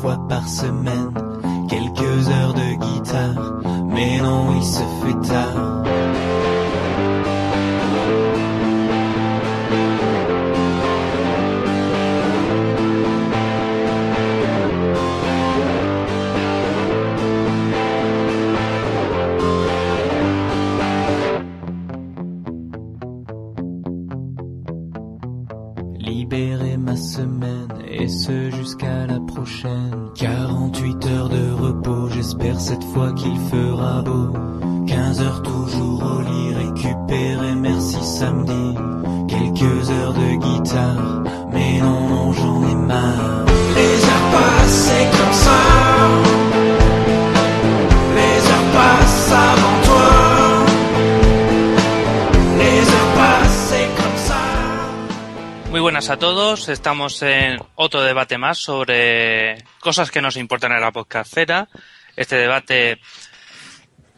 fois par semaine. A todos, estamos en otro debate más sobre cosas que nos importan en la podcastera. Este debate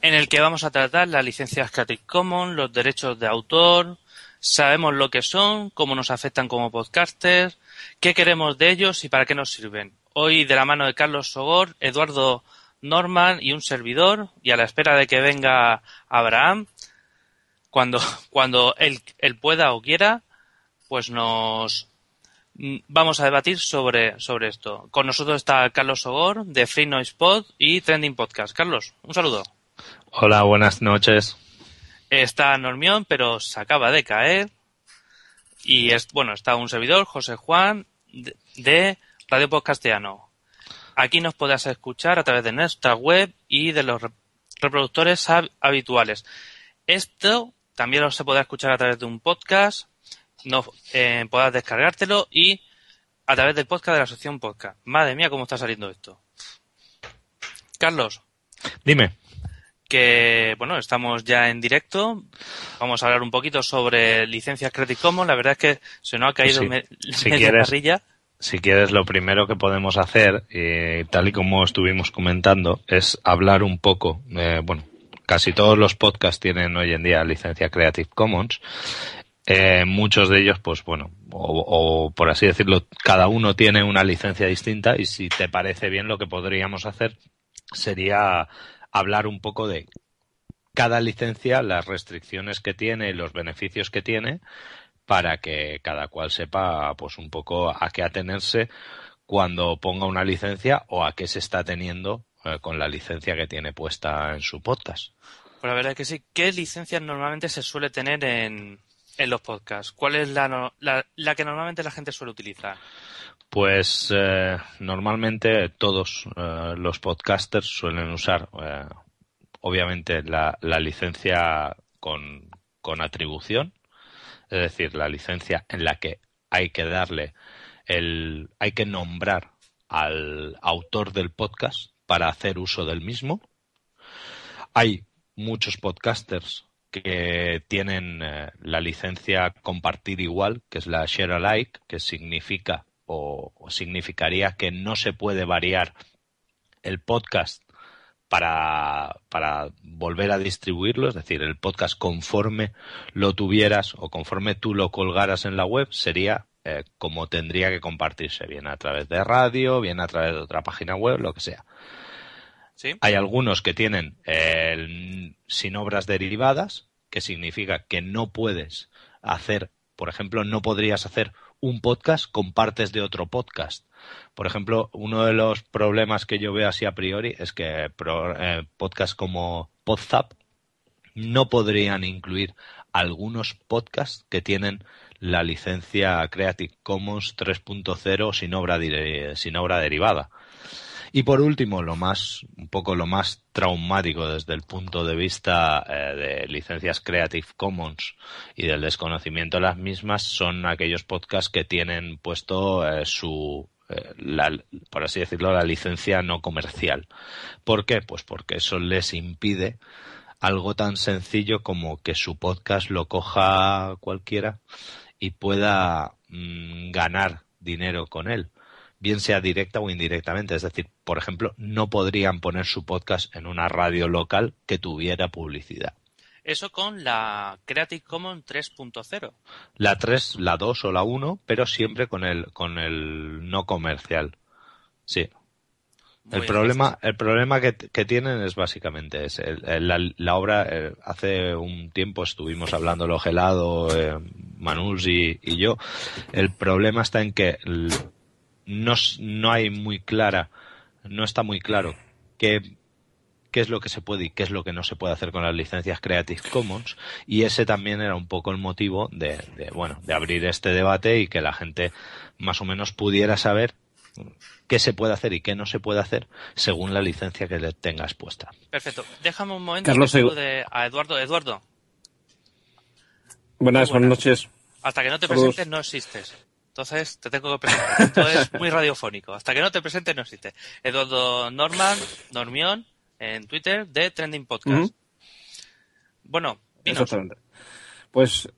en el que vamos a tratar las licencias Creative Commons, los derechos de autor, sabemos lo que son, cómo nos afectan como podcasters, qué queremos de ellos y para qué nos sirven. Hoy de la mano de Carlos Sogor, Eduardo Norman y un servidor, y a la espera de que venga Abraham, cuando, cuando él, él pueda o quiera, pues nos mm, vamos a debatir sobre, sobre esto. Con nosotros está Carlos Sogor de Free Noise Pod y Trending Podcast. Carlos, un saludo. Hola, buenas noches. Está Normión, pero se acaba de caer. Y es, bueno, está un servidor, José Juan, de, de Radio Podcastiano. Aquí nos podrás escuchar a través de nuestra web y de los re- reproductores hab- habituales. Esto también lo se podrá escuchar a través de un podcast, no, eh, podrás descargártelo y a través del podcast de la sección podcast. Madre mía, cómo está saliendo esto. Carlos, Dime. que bueno, estamos ya en directo. Vamos a hablar un poquito sobre licencias Creative Commons. La verdad es que se nos ha caído Sí, me- si quieres. carrilla. Si quieres, lo primero que podemos hacer, eh, tal y como estuvimos comentando, es hablar un poco. eh, bueno, casi todos los podcasts tienen hoy en día licencia Creative Commons. Eh, muchos de ellos, pues bueno, o, o por así decirlo, cada uno tiene una licencia distinta y si te parece bien, lo que podríamos hacer sería hablar un poco de cada licencia, las restricciones que tiene y los beneficios que tiene para que cada cual sepa pues un poco a qué atenerse cuando ponga una licencia o a qué se está teniendo eh, con la licencia que tiene puesta en su podcast. Pues la verdad es que sí. ¿Qué licencias normalmente se suele tener en, en los podcasts? ¿Cuál es la, la, la que normalmente la gente suele utilizar? Pues eh, normalmente todos eh, los podcasters suelen usar eh, obviamente la, la licencia con, con atribución, es decir, la licencia en la que hay que darle el, hay que nombrar al autor del podcast para hacer uso del mismo. Hay muchos podcasters que tienen eh, la licencia compartir igual, que es la share alike, que significa o, o significaría que no se puede variar el podcast para, para volver a distribuirlo, es decir, el podcast conforme lo tuvieras o conforme tú lo colgaras en la web sería eh, como tendría que compartirse, bien a través de radio, bien a través de otra página web, lo que sea. ¿Sí? Hay algunos que tienen eh, el sin obras derivadas, que significa que no puedes hacer, por ejemplo, no podrías hacer un podcast con partes de otro podcast. Por ejemplo, uno de los problemas que yo veo así a priori es que pro- eh, podcasts como Podzap no podrían incluir algunos podcasts que tienen la licencia Creative Commons 3.0 sin obra, sin obra derivada. Y por último, lo más, un poco lo más traumático desde el punto de vista eh, de licencias Creative Commons y del desconocimiento de las mismas son aquellos podcasts que tienen puesto eh, su, eh, la, por así decirlo, la licencia no comercial. ¿Por qué? Pues porque eso les impide algo tan sencillo como que su podcast lo coja cualquiera y pueda mm, ganar dinero con él. Bien sea directa o indirectamente. Es decir, por ejemplo, no podrían poner su podcast en una radio local que tuviera publicidad. Eso con la Creative Commons 3.0. La 3, la 2 o la 1, pero siempre con el, con el no comercial. Sí. el problema, el problema que, tienen es básicamente ese. la, obra, eh, hace un tiempo estuvimos hablando lo gelado, eh, Manus y, yo. El problema está en que no, no hay muy clara, no está muy claro qué qué es lo que se puede y qué es lo que no se puede hacer con las licencias Creative Commons y ese también era un poco el motivo de, bueno de abrir este debate y que la gente más o menos pudiera saber qué se puede hacer y qué no se puede hacer según la licencia que le tengas puesta. Perfecto. Déjame un momento Carlos, de a Eduardo. Eduardo. Buenas, buenas, noches. Hasta que no te presentes no existes. Entonces te tengo que presentar. Esto es muy radiofónico. Hasta que no te presentes no existes. Eduardo Norman, Normión, en Twitter de Trending Podcast. Bueno, Exactamente. Pues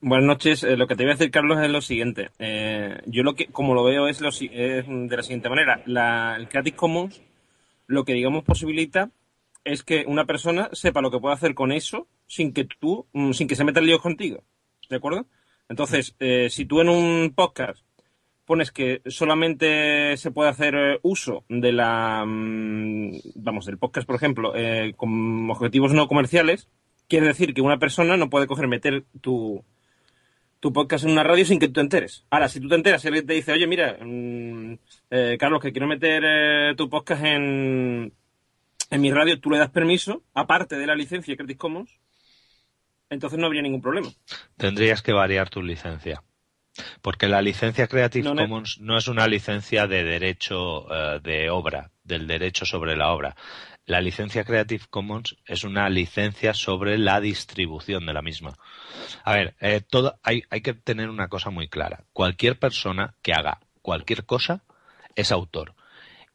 buenas noches. Eh, lo que te voy a decir, Carlos, es lo siguiente. Eh, yo lo que, como lo veo, es, lo, de la siguiente manera. La, el Creative Commons lo que, digamos, posibilita es que una persona sepa lo que puede hacer con eso sin que tú, mm, sin que se meta el lío contigo. ¿De acuerdo? Entonces, eh, si tú en un podcast pones que solamente se puede hacer eh, uso de la, mm, vamos, del podcast, por ejemplo, eh, con objetivos no comerciales, quiere decir que una persona no puede coger, meter tu, tu podcast en una radio sin que tú te enteres. Ahora, si tú te enteras y alguien te dice, oye, mira, mm, eh, Carlos, que quiero meter tu podcast en, en mi radio, tú le das permiso, aparte de la licencia Creative Commons, entonces no habría ningún problema. Tendrías que variar tu licencia. Porque la licencia Creative Commons no es una licencia de derecho eh, de obra, del derecho sobre la obra. La licencia Creative Commons es una licencia sobre la distribución de la misma. A ver, eh, todo, hay, hay que tener una cosa muy clara. Cualquier persona que haga cualquier cosa es autor.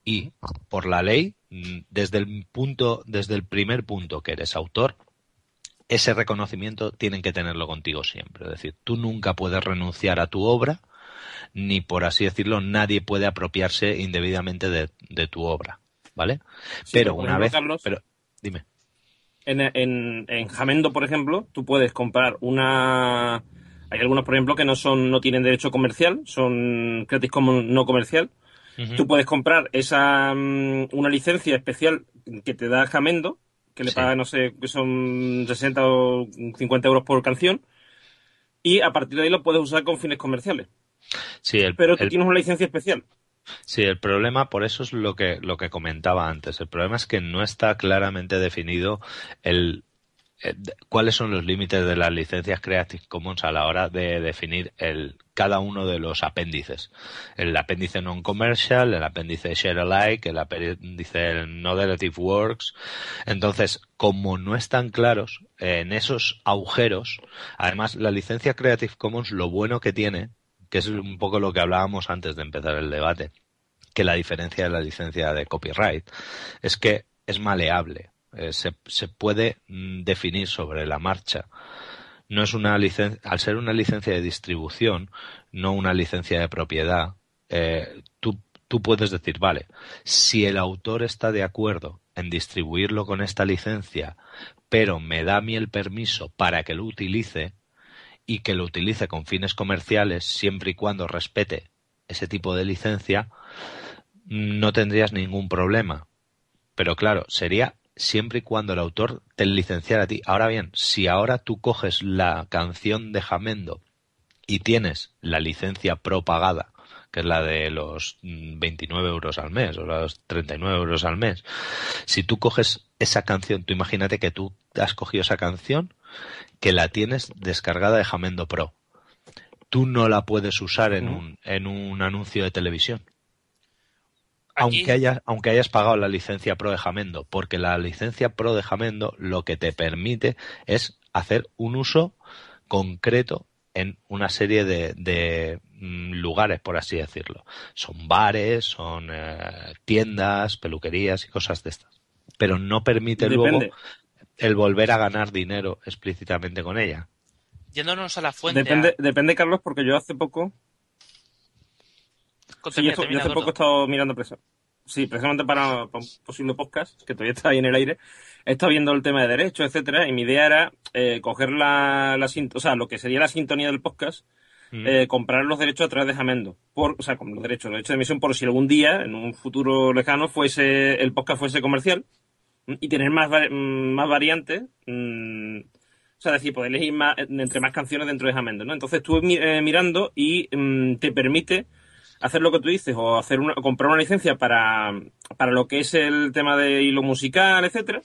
Y por la ley, mm, desde el punto, desde el primer punto que eres autor, ese reconocimiento tienen que tenerlo contigo siempre. Es decir, tú nunca puedes renunciar a tu obra, ni por así decirlo, nadie puede apropiarse indebidamente de, tu obra. ¿Vale? pero una vez. pero, dime. En, en, en, Jamendo, por ejemplo, tú puedes comprar una. Hay algunos, por ejemplo, que no son, no tienen derecho comercial, son Creative Commons no comercial. Tú puedes comprar esa mm, una licencia especial que te da Jamendo, que le paga, no sé, que son 60 o 50 euros por canción, y a partir de ahí lo puedes usar con fines comerciales. Sí, Pero tú tienes una licencia especial. Sí, el problema, por eso es lo que, lo que comentaba antes, el problema es que no está claramente definido el, cuáles son los límites de las licencias Creative Commons a la hora de definir el, cada uno de los apéndices. El apéndice non-commercial, el apéndice share alike, el apéndice no deletive works. Entonces, como no están claros en esos agujeros, además la licencia Creative Commons lo bueno que tiene, que es un poco lo que hablábamos antes de empezar el debate, que la diferencia de la licencia de copyright es que es maleable eh, se, puede mm, definir sobre la marcha. No es una licencia, al ser una licencia de distribución, no una licencia de propiedad, eh, tú, tú puedes decir, vale, si el autor está de acuerdo en distribuirlo con esta licencia, pero me da a mí el permiso para que lo utilice y que lo utilice con fines comerciales siempre y cuando respete ese tipo de licencia, no tendrías ningún problema. Pero claro, sería siempre y cuando el autor te licenciara a ti. Ahora bien, si ahora tú coges la canción de Jamendo y tienes la licencia propagada, que es la de los 29 mm, euros al mes o los 39 euros al mes, si tú coges esa canción, tú imagínate que tú has cogido esa canción, que la tienes descargada de Jamendo Pro. Tú no la puedes usar en un, en un anuncio de televisión aunque, hayas, aunque hayas pagado la licencia Pro de Jamendo, porque la licencia Pro de Jamendo lo que te permite es hacer un uso concreto en una serie de, mm, lugares, por así decirlo. Son bares, son eh, tiendas, peluquerías y cosas de estas. Pero no permite luego el volver a ganar dinero explícitamente con ella. Yéndonos a la fuente. Depende, depende Carlos, porque yo hace poco Sí, yo, yo hace poco he estado mirando presa. Sí, precisamente para, para, un posible podcast, que todavía está ahí en el aire, he estado viendo el tema de derechos, etcétera, y mi idea era eh, coger la, la o sea, lo que sería la sintonía del podcast, mm. eh, comprar los derechos a través de Jamendo. Por, o sea, con los derechos, los derechos de emisión, por si algún día, en un futuro lejano, fuese, el podcast fuese comercial, y tener más, más variantes, mm, o sea, decir, poder elegir más, entre más canciones dentro de Jamendo, ¿no? Entonces estuve eh, mirando y mm, te permite hacer lo que tú dices o hacer una, comprar una licencia para, para lo que es el tema de hilo musical, etcétera,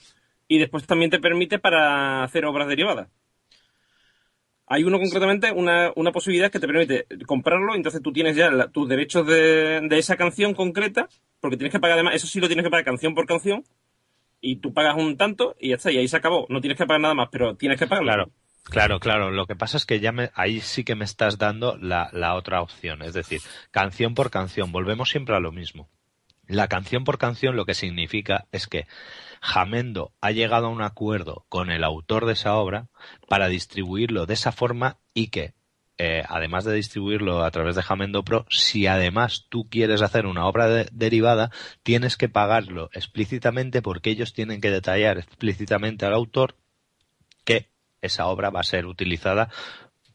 y después también te permite para hacer obras derivadas. Hay uno concretamente, una, una posibilidad que te permite comprarlo, entonces tú tienes ya tus derechos de, de, esa canción concreta, porque tienes que pagar además, eso sí lo tienes que pagar canción por canción, y tú pagas un tanto y ya está, y ahí se acabó. No tienes que pagar nada más, pero tienes que pagarlo. Claro. Claro, claro. Lo que pasa es que ya me, ahí sí que me estás dando la, la otra opción. Es decir, canción por canción. Volvemos siempre a lo mismo. La canción por canción lo que significa es que Jamendo ha llegado a un acuerdo con el autor de esa obra para distribuirlo de esa forma y que, eh, además de distribuirlo a través de Jamendo Pro, si además tú quieres hacer una obra de derivada, tienes que pagarlo explícitamente porque ellos tienen que detallar explícitamente al autor que esa obra va a ser utilizada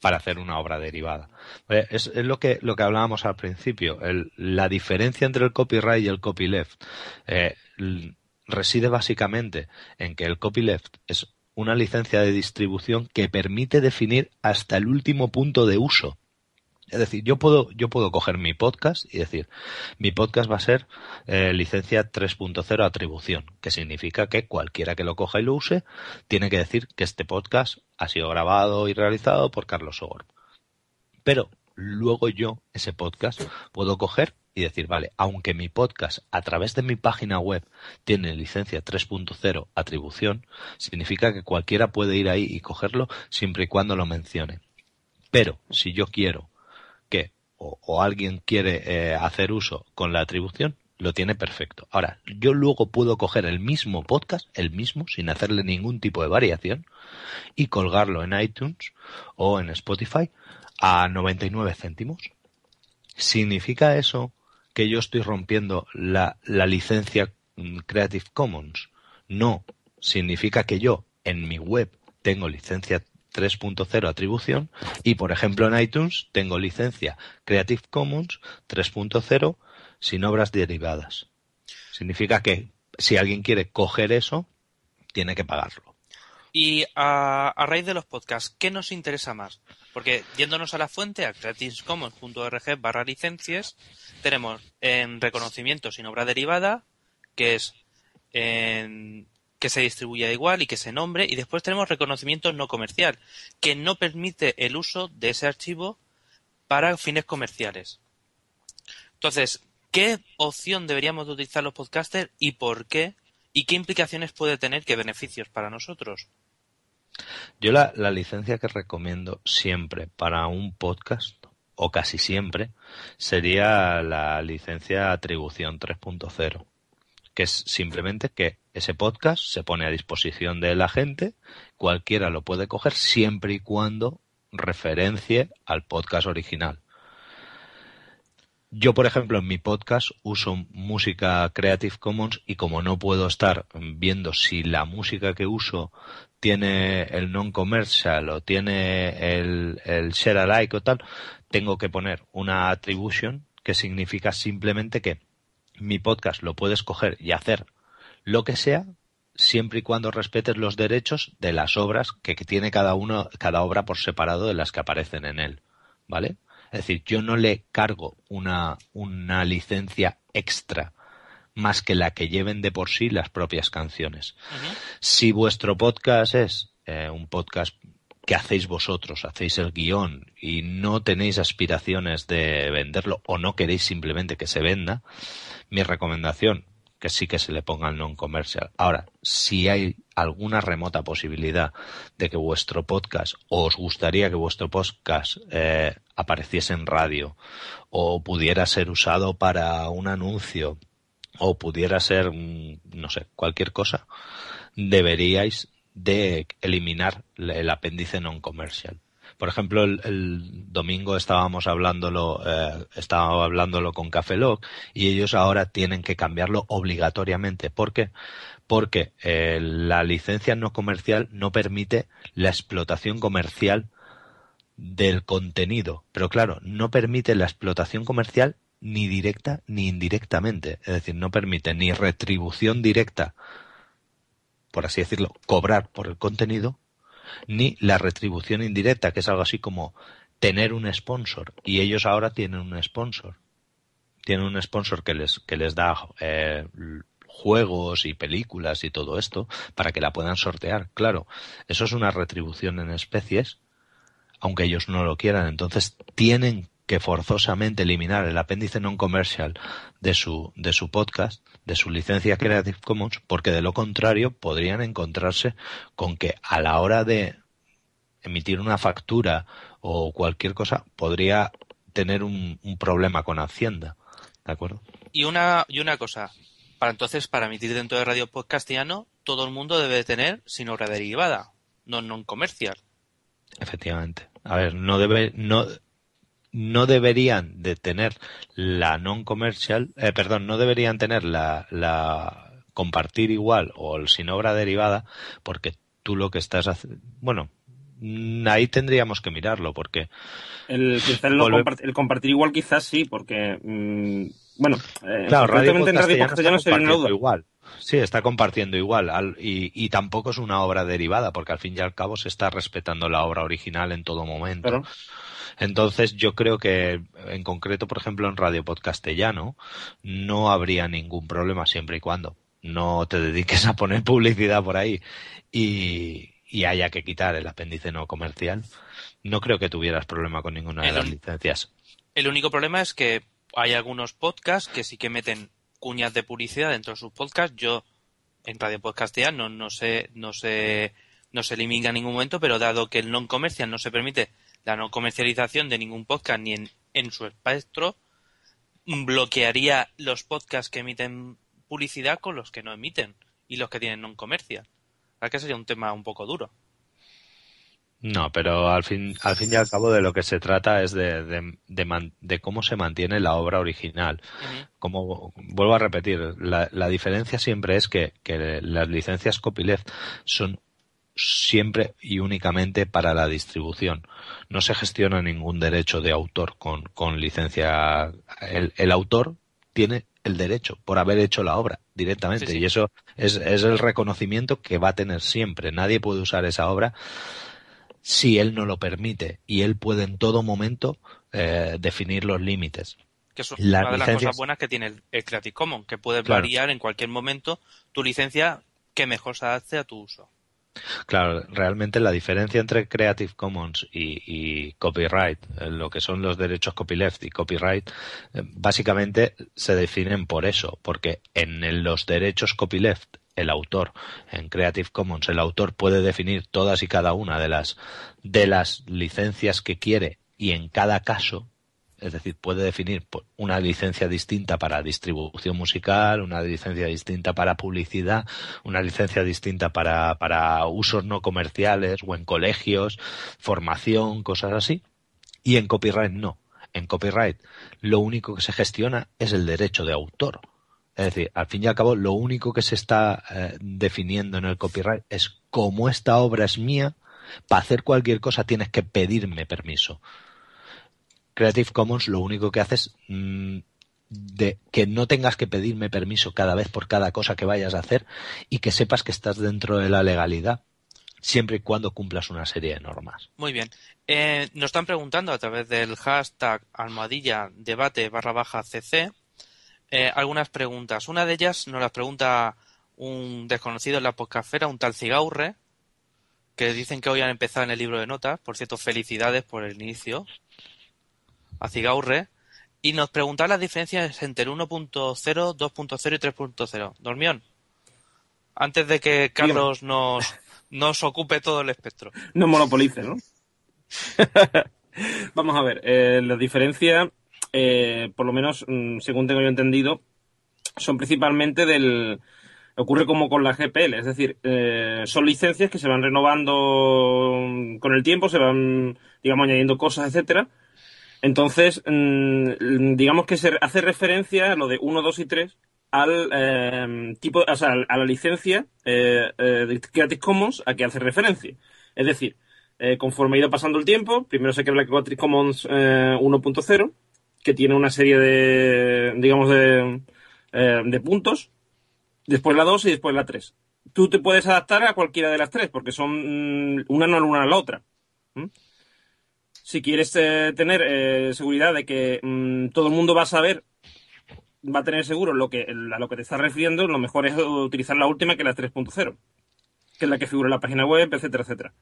para hacer una obra derivada. Es, lo que lo que hablábamos al principio. La diferencia entre el copyright y el copyleft eh, reside básicamente en que el copyleft es una licencia de distribución que permite definir hasta el último punto de uso. Es decir, yo puedo, yo puedo coger mi podcast y decir, mi podcast va a ser eh, licencia 3.0 atribución, que significa que cualquiera que lo coja y lo use tiene que decir que este podcast ha sido grabado y realizado por Carlos Ogor. Pero luego yo, ese podcast, puedo coger y decir, vale, aunque mi podcast a través de mi página web tiene licencia 3.0 atribución, significa que cualquiera puede ir ahí y cogerlo siempre y cuando lo mencione. Pero si yo quiero o, alguien quiere eh, hacer uso con la atribución, lo tiene perfecto. Ahora, yo luego puedo coger el mismo podcast, el mismo, sin hacerle ningún tipo de variación, y colgarlo en iTunes o en Spotify a 99 céntimos. ¿Significa eso que yo estoy rompiendo la, la licencia Creative Commons? No. Significa que yo en mi web tengo licencia 3.0 atribución y por ejemplo en iTunes tengo licencia Creative Commons 3.0 sin obras derivadas. Significa que si alguien quiere coger eso, tiene que pagarlo. Y a, raíz de los podcasts, ¿qué nos interesa más? Porque yéndonos a la fuente, a creativecommons.org barra licencias, tenemos en reconocimiento sin obra derivada, que es en que se distribuya igual y que se nombre, y después tenemos reconocimiento no comercial, que no permite el uso de ese archivo para fines comerciales. Entonces, ¿qué opción deberíamos de utilizar los podcasters y por qué? ¿Y qué implicaciones puede tener, qué beneficios para nosotros? Yo la, la licencia que recomiendo siempre para un podcast, o casi siempre, sería la licencia atribución 3.0 que es simplemente que ese podcast se pone a disposición de la gente, cualquiera lo puede coger siempre y cuando referencie al podcast original. Yo, por ejemplo, en mi podcast uso música Creative Commons y como no puedo estar viendo si la música que uso tiene el non-commercial o tiene el, el share alike o tal, tengo que poner una attribution que significa simplemente que mi podcast lo puedes coger y hacer lo que sea siempre y cuando respetes los derechos de las obras que, tiene cada uno, cada obra por separado de las que aparecen en él. ¿Vale? Es decir, yo no le cargo una, una licencia extra más que la que lleven de por sí las propias canciones. Uh -huh. Si vuestro podcast es eh, un podcast que hacéis vosotros, hacéis el guion y no tenéis aspiraciones de venderlo o no queréis simplemente que se venda, mi recomendación, que sí que se le ponga el non-commercial. Ahora, si hay alguna remota posibilidad de que vuestro podcast, o os gustaría que vuestro podcast eh, apareciese en radio, o pudiera ser usado para un anuncio, o pudiera ser, mm, no sé, cualquier cosa, deberíais de eliminar el apéndice non-commercial. Por ejemplo, el, domingo estábamos hablándolo, eh, estábamos hablándolo con Cafelog y ellos ahora tienen que cambiarlo obligatoriamente. ¿Por qué? Porque eh, la licencia no comercial no permite la explotación comercial del contenido. Pero claro, no permite la explotación comercial ni directa ni indirectamente. Es decir, no permite ni retribución directa, por así decirlo, cobrar por el contenido, ni la retribución indirecta, que es algo así como tener un sponsor. Y ellos ahora tienen un sponsor. Tienen un sponsor que les, que les da eh, juegos y películas y todo esto para que la puedan sortear. Claro, eso es una retribución en especies, aunque ellos no lo quieran. Entonces tienen que forzosamente eliminar el apéndice non commercial de su, de su podcast, de su licencia Creative Commons, porque de lo contrario podrían encontrarse con que a la hora de emitir una factura o cualquier cosa podría tener un, problema con Hacienda. ¿De acuerdo? Y una, y una cosa, para entonces, para emitir dentro de Radio Podcastiano, todo el mundo debe tener sin obra derivada, no non comercial. Efectivamente. A ver, no debe, no, no deberían de tener la non comercial, eh, perdón, no deberían tener la, la compartir igual o el sin obra derivada, porque tú lo que estás haciendo, bueno, mm, ahí tendríamos que mirarlo, porque el, el, compartir igual quizás sí, porque mm, bueno, eh, claro, Radio Castellano está compartiendo igual. Sí, está compartiendo igual y, y, tampoco es una obra derivada, porque al fin y al cabo se está respetando la obra original en todo momento. Entonces yo creo que en concreto, por ejemplo, en Radio Podcastellano no habría ningún problema siempre y cuando no te dediques a poner publicidad por ahí y, haya que quitar el apéndice no comercial. No creo que tuvieras problema con ninguna de las licencias. El único problema es que hay algunos podcasts que sí que meten cuñas de publicidad dentro de sus podcasts. Yo en Radio Podcastellano no sé, no se, no se elimina en ningún momento, pero dado que el non comercial no se permite la no comercialización de ningún podcast ni en, su espectro bloquearía los podcasts que emiten publicidad con los que no emiten y los que tienen non comercial. ¿Verdad que sería un tema un poco duro? No, pero al fin, al fin y al cabo de lo que se trata es de, de, cómo se mantiene la obra original. Como vuelvo a repetir, la, la diferencia siempre es que, que las licencias copyleft son siempre y únicamente para la distribución. No se gestiona ningún derecho de autor con, con licencia. El, el, autor tiene el derecho por haber hecho la obra directamente y eso es, es el reconocimiento que va a tener siempre. Nadie puede usar esa obra si él no lo permite y él puede en todo momento eh, definir los límites. Que es una de las cosas buenas que tiene el, Creative Commons, que puede variar en cualquier momento tu licencia que mejor se adapte a tu uso. Claro, realmente la diferencia entre Creative Commons y, copyright, eh, lo que son los derechos copyleft y copyright, eh, básicamente se definen por eso, porque en los derechos copyleft el autor en Creative Commons el autor puede definir todas y cada una de las de las licencias que quiere y en cada caso es decir, puede definir una licencia distinta para distribución musical, una licencia distinta para publicidad, una licencia distinta para, para usos no comerciales o en colegios, formación, cosas así. Y en copyright no. En copyright lo único que se gestiona es el derecho de autor. Es decir, al fin y al cabo, lo único que se está eh, definiendo en el copyright es como esta obra es mía, para hacer cualquier cosa tienes que pedirme permiso. Creative Commons lo único que hace es mm, de que no tengas que pedirme permiso cada vez por cada cosa que vayas a hacer y que sepas que estás dentro de la legalidad siempre y cuando cumplas una serie de normas. Muy bien. Eh, nos están preguntando a través del hashtag almohadilla debate barra baja cc eh, algunas preguntas. Una de ellas nos las pregunta un desconocido en la podcastfera, un tal Cigaurre, que dicen que hoy han empezado en el libro de notas. Por cierto, felicidades por el inicio a Cigaurre y nos preguntaba las diferencias entre el 1.0, 2.0 y 3.0. Dormión, antes de que Carlos nos, nos ocupe todo el espectro. No monopolice, ¿no? Vamos a ver, eh, las diferencias, eh, por lo menos mm, según tengo yo entendido, son principalmente del... Ocurre como con la GPL, es decir, eh, son licencias que se van renovando con el tiempo, se van, digamos, añadiendo cosas, etcétera. Entonces, mm, digamos que se hace referencia a lo de 1, 2 y 3 al eh, tipo, o sea, a la licencia eh, de Creative Commons a que hace referencia. Es decir, conforme ha ido pasando el tiempo, primero se crea Creative Commons 1.0, que tiene una serie de, digamos, de, de puntos después la 2 y después la 3. Tú te puedes adaptar a cualquiera de las tres, porque son mm, una no una a la otra. Si quieres eh, tener eh, seguridad de que mm, todo el mundo va a saber, va a tener seguro lo que, a lo que te estás refiriendo, lo mejor es utilizar la última, que es la 3.0, que es la que figura en la página web, etcétera, etcétera.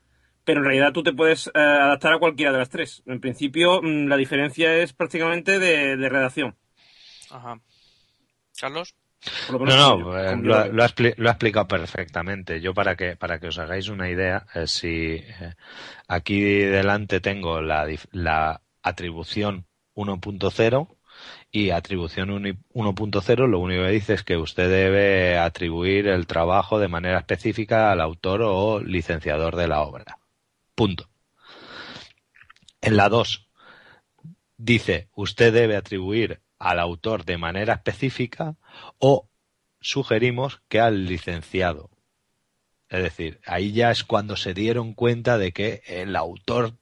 Pero en realidad tú te puedes eh, adaptar a cualquiera de las tres. En principio, mm, la diferencia es prácticamente de redacción. Ajá. Carlos. No, no, eh, lo, ha, explicado perfectamente. Yo para que para que os hagáis una idea, eh, si eh, aquí delante tengo la, la atribución 1.0 y atribución 1.0 lo único que dice es que usted debe atribuir el trabajo de manera específica al autor o licenciador de la obra. Punto. En la 2 dice usted debe atribuir al autor de manera específica o sugerimos que al licenciado. Es decir, ahí ya es cuando se dieron cuenta de que el autor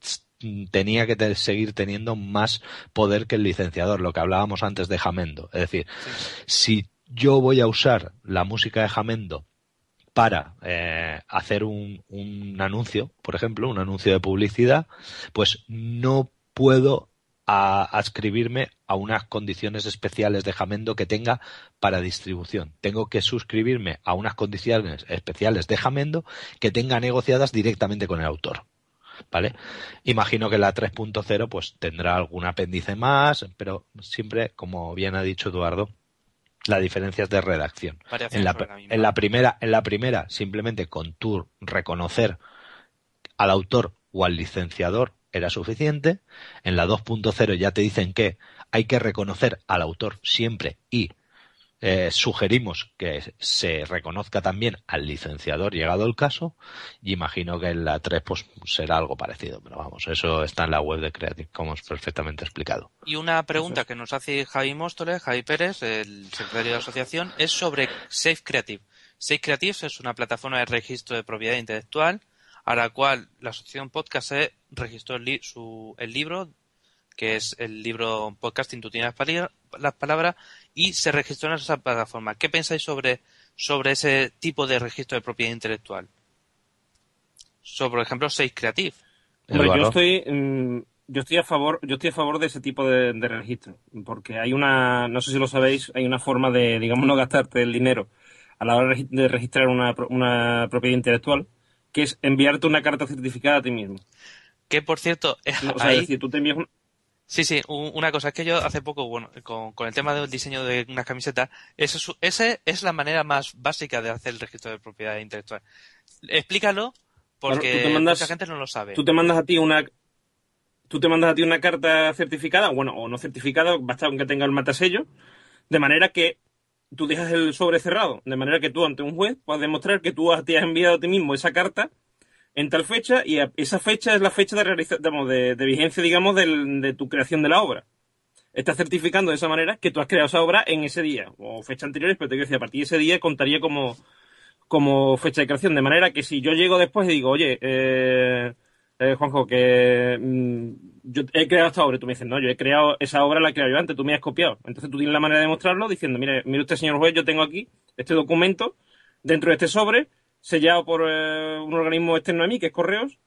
tenía que seguir teniendo más poder que el licenciador, lo que hablábamos antes de Jamendo. Es decir, si yo voy a usar la música de Jamendo para eh, hacer un, un anuncio, por ejemplo, un anuncio de publicidad, pues no puedo a adscribirme a unas condiciones especiales de Jamendo que tenga para distribución. Tengo que suscribirme a unas condiciones especiales de Jamendo que tenga negociadas directamente con el autor. ¿Vale? Imagino que la 3.0 pues tendrá algún apéndice más, pero siempre, como bien ha dicho Eduardo, la diferencia es de redacción. En la, en la, primera, en la primera, simplemente con tu reconocer al autor o al licenciador era suficiente. En la 2.0 ya te dicen que hay que reconocer al autor siempre y eh, sugerimos que se reconozca también al licenciador llegado el caso y imagino que en la 3 pues será algo parecido, pero vamos, eso está en la web de Creative Commons perfectamente explicado. Y una pregunta que nos hace Javi Móstoles, Javi Pérez, el secretario de la asociación, es sobre Safe Creative. Safe Creative es una plataforma de registro de propiedad intelectual a la cual la asociación podcast registró el, su, el libro, que es el libro Podcasting, tú tienes las palabras, y se registró en esa plataforma. ¿Qué pensáis sobre, sobre ese tipo de registro de propiedad intelectual? Sobre, por ejemplo, Seis Creative. yo estoy, mm, yo estoy a favor, yo estoy a favor de ese tipo de, registro, porque hay una, no sé si lo sabéis, hay una forma de, digamos, no gastarte el dinero a la hora de registrar una, una propiedad intelectual que es enviarte una carta certificada a ti mismo. Que por cierto, o sea, decir, tú te envías Sí, sí, una cosa es que yo hace poco, bueno, con, el tema del diseño de una camiseta, esa ese es la manera más básica de hacer el registro de propiedad intelectual. Explícalo, porque mucha gente no lo sabe. Tú te mandas a ti una, tú te mandas a ti una carta certificada, bueno, o no certificada, basta que tenga el matasello, de manera que tú dejas el sobre cerrado, de manera que tú ante un juez puedas demostrar que tú te has enviado a ti mismo esa carta en tal fecha y esa fecha es la fecha de, de, vigencia, digamos, de tu creación de la obra. Estás certificando de esa manera que tú has creado esa obra en ese día o fecha anteriores, pero te quiero decir, a partir de ese día contaría como, como fecha de creación. De manera que si yo llego después y digo, oye, eh, eh, Juanjo, que mm, yo he creado esta obra y tú me dices, no, yo he creado esa obra, la he creado yo antes, tú me has copiado. Entonces tú tienes la manera de demostrarlo diciendo, mire, mire usted, señor juez, yo tengo aquí este documento dentro de este sobre, sellado por eh, un organismo externo a mí, que es Correos,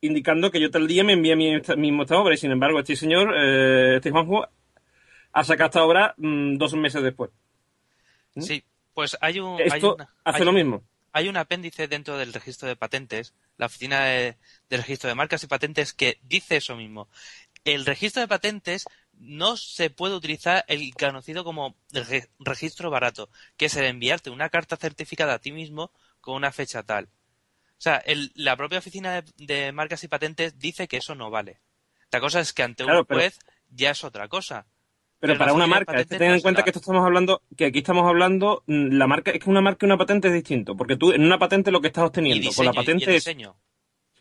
indicando que yo tal día me envié mismo esta obra y sin embargo este señor, eh, este Juanjo, ha sacado esta obra mm, dos meses después. ¿Mm? Sí, pues hay un... Esto hace lo mismo hay un apéndice dentro del registro de patentes, la oficina de, registro de marcas y patentes, que dice eso mismo. El registro de patentes no se puede utilizar el conocido como registro barato, que es el enviarte una carta certificada a ti mismo con una fecha tal. O sea, la propia oficina de, marcas y patentes dice que eso no vale. La cosa es que ante un juez ya es otra cosa. Pero, para una marca, es que ten en cuenta que esto estamos hablando, que aquí estamos hablando, mm, la marca, es que una marca y una patente es distinto, porque tú en una patente lo que estás obteniendo con la patente es.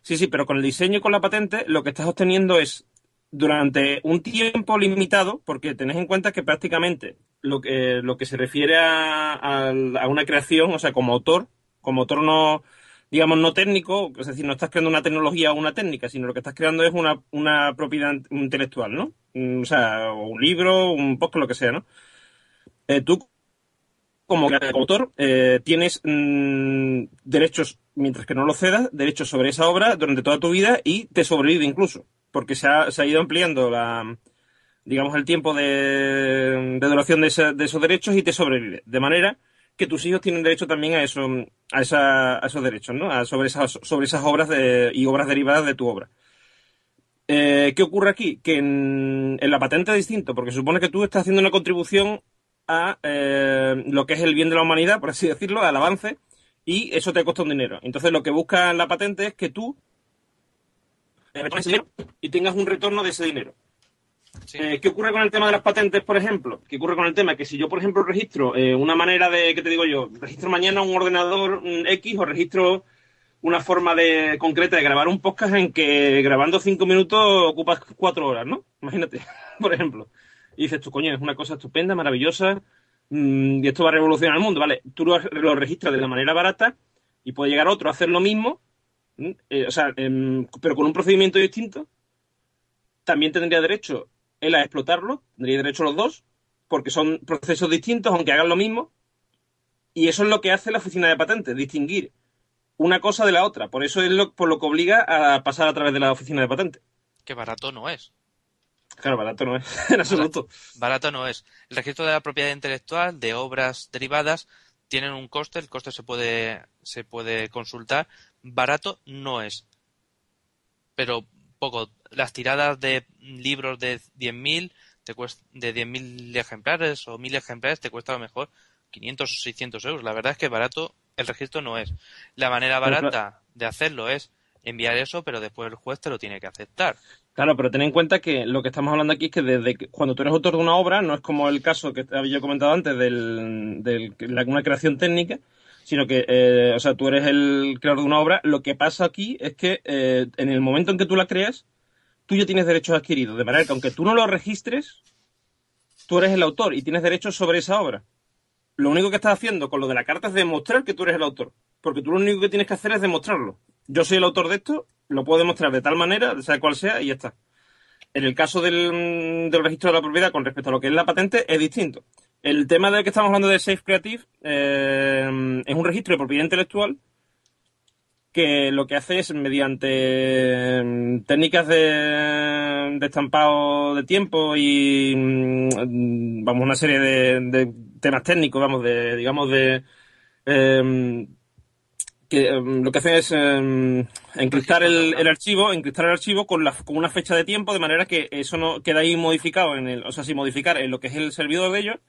Sí, sí, pero con el diseño y con la patente lo que estás obteniendo es durante un tiempo limitado, porque tenés en cuenta que prácticamente lo que, lo que se refiere a, a una creación, o sea, como autor, como autor no, digamos, no técnico, es decir, no estás creando una tecnología o una técnica, sino lo que estás creando es una, una propiedad intelectual, ¿no? Mm, o sea, un libro, un post, lo que sea, ¿no? Eh, tú, como autor, eh, tienes mm, derechos, mientras que no lo cedas, derechos sobre esa obra durante toda tu vida y te sobrevive incluso, porque se ha, se ha ido ampliando la, digamos, el tiempo de, de duración de, de esos derechos y te sobrevive. De manera que tus hijos tienen derecho también a eso, a, a esos derechos, ¿no? sobre esas, sobre esas obras y obras derivadas de tu obra. Eh, ¿Qué ocurre aquí? Que en, la patente es distinto, porque supone que tú estás haciendo una contribución a eh, lo que es el bien de la humanidad, por así decirlo, al avance, y eso te cuesta un dinero. Entonces lo que busca la patente es que tú dinero y tengas un retorno de ese dinero. Eh, ¿Qué ocurre con el tema de las patentes, por ejemplo? ¿Qué ocurre con el tema? Que si yo, por ejemplo, registro eh, una manera de, ¿qué te digo yo? Registro mañana un ordenador X o registro una forma de concreta de grabar un podcast en que grabando cinco minutos ocupas cuatro horas, ¿no? Imagínate, por ejemplo. Y dices tú, coño, es una cosa estupenda, maravillosa, mm, y esto va a revolucionar el mundo, ¿vale? Tú lo, registras de la manera barata y puede llegar otro a hacer lo mismo, eh, o sea, em, pero con un procedimiento distinto. También tendría derecho él a explotarlo, tendría derecho los dos, porque son procesos distintos, aunque hagan lo mismo. Y eso es lo que hace la oficina de patentes, distinguir una cosa de la otra. Por eso es lo, por lo que obliga a pasar a través de la oficina de patentes. Que barato no es. Claro, barato no es, en absoluto. Barato, no es. El registro de la propiedad intelectual de obras derivadas tienen un coste, el coste se puede, se puede consultar. Barato no es. Pero poco. Las tiradas de libros de 10.000 te cuesta, de 10.000 ejemplares o 1.000 ejemplares te cuesta a lo mejor 500 o 600 euros. La verdad es que barato el registro no es. La manera barata de hacerlo es enviar eso, pero después el juez te lo tiene que aceptar. Claro, pero ten en cuenta que lo que estamos hablando aquí es que desde cuando tú eres autor de una obra, no es como el caso que había comentado antes de del, una creación técnica, sino que, eh, o sea, tú eres el creador de una obra. Lo que pasa aquí es que eh, en el momento en que tú la creas, tú ya tienes derechos adquiridos. De manera que aunque tú no lo registres, tú eres el autor y tienes derechos sobre esa obra. Lo único que estás haciendo con lo de la carta es demostrar que tú eres el autor. Porque tú lo único que tienes que hacer es demostrarlo. Yo soy el autor de esto, lo puedo demostrar de tal manera, sea cual sea, y ya está. En el caso del, del registro de la propiedad con respecto a lo que es la patente, es distinto. El tema del que estamos hablando de Safe Creative eh, es un registro de propiedad intelectual que lo que hace es mediante mm, técnicas de, estampado de tiempo y mm, vamos una serie de, temas técnicos vamos de digamos de em, que em, lo que hace es em, encriptar el, archivo encriptar el archivo con, la, con una fecha de tiempo de manera que eso no queda ahí modificado en el o sea sin modificar en lo que es el servidor de ellos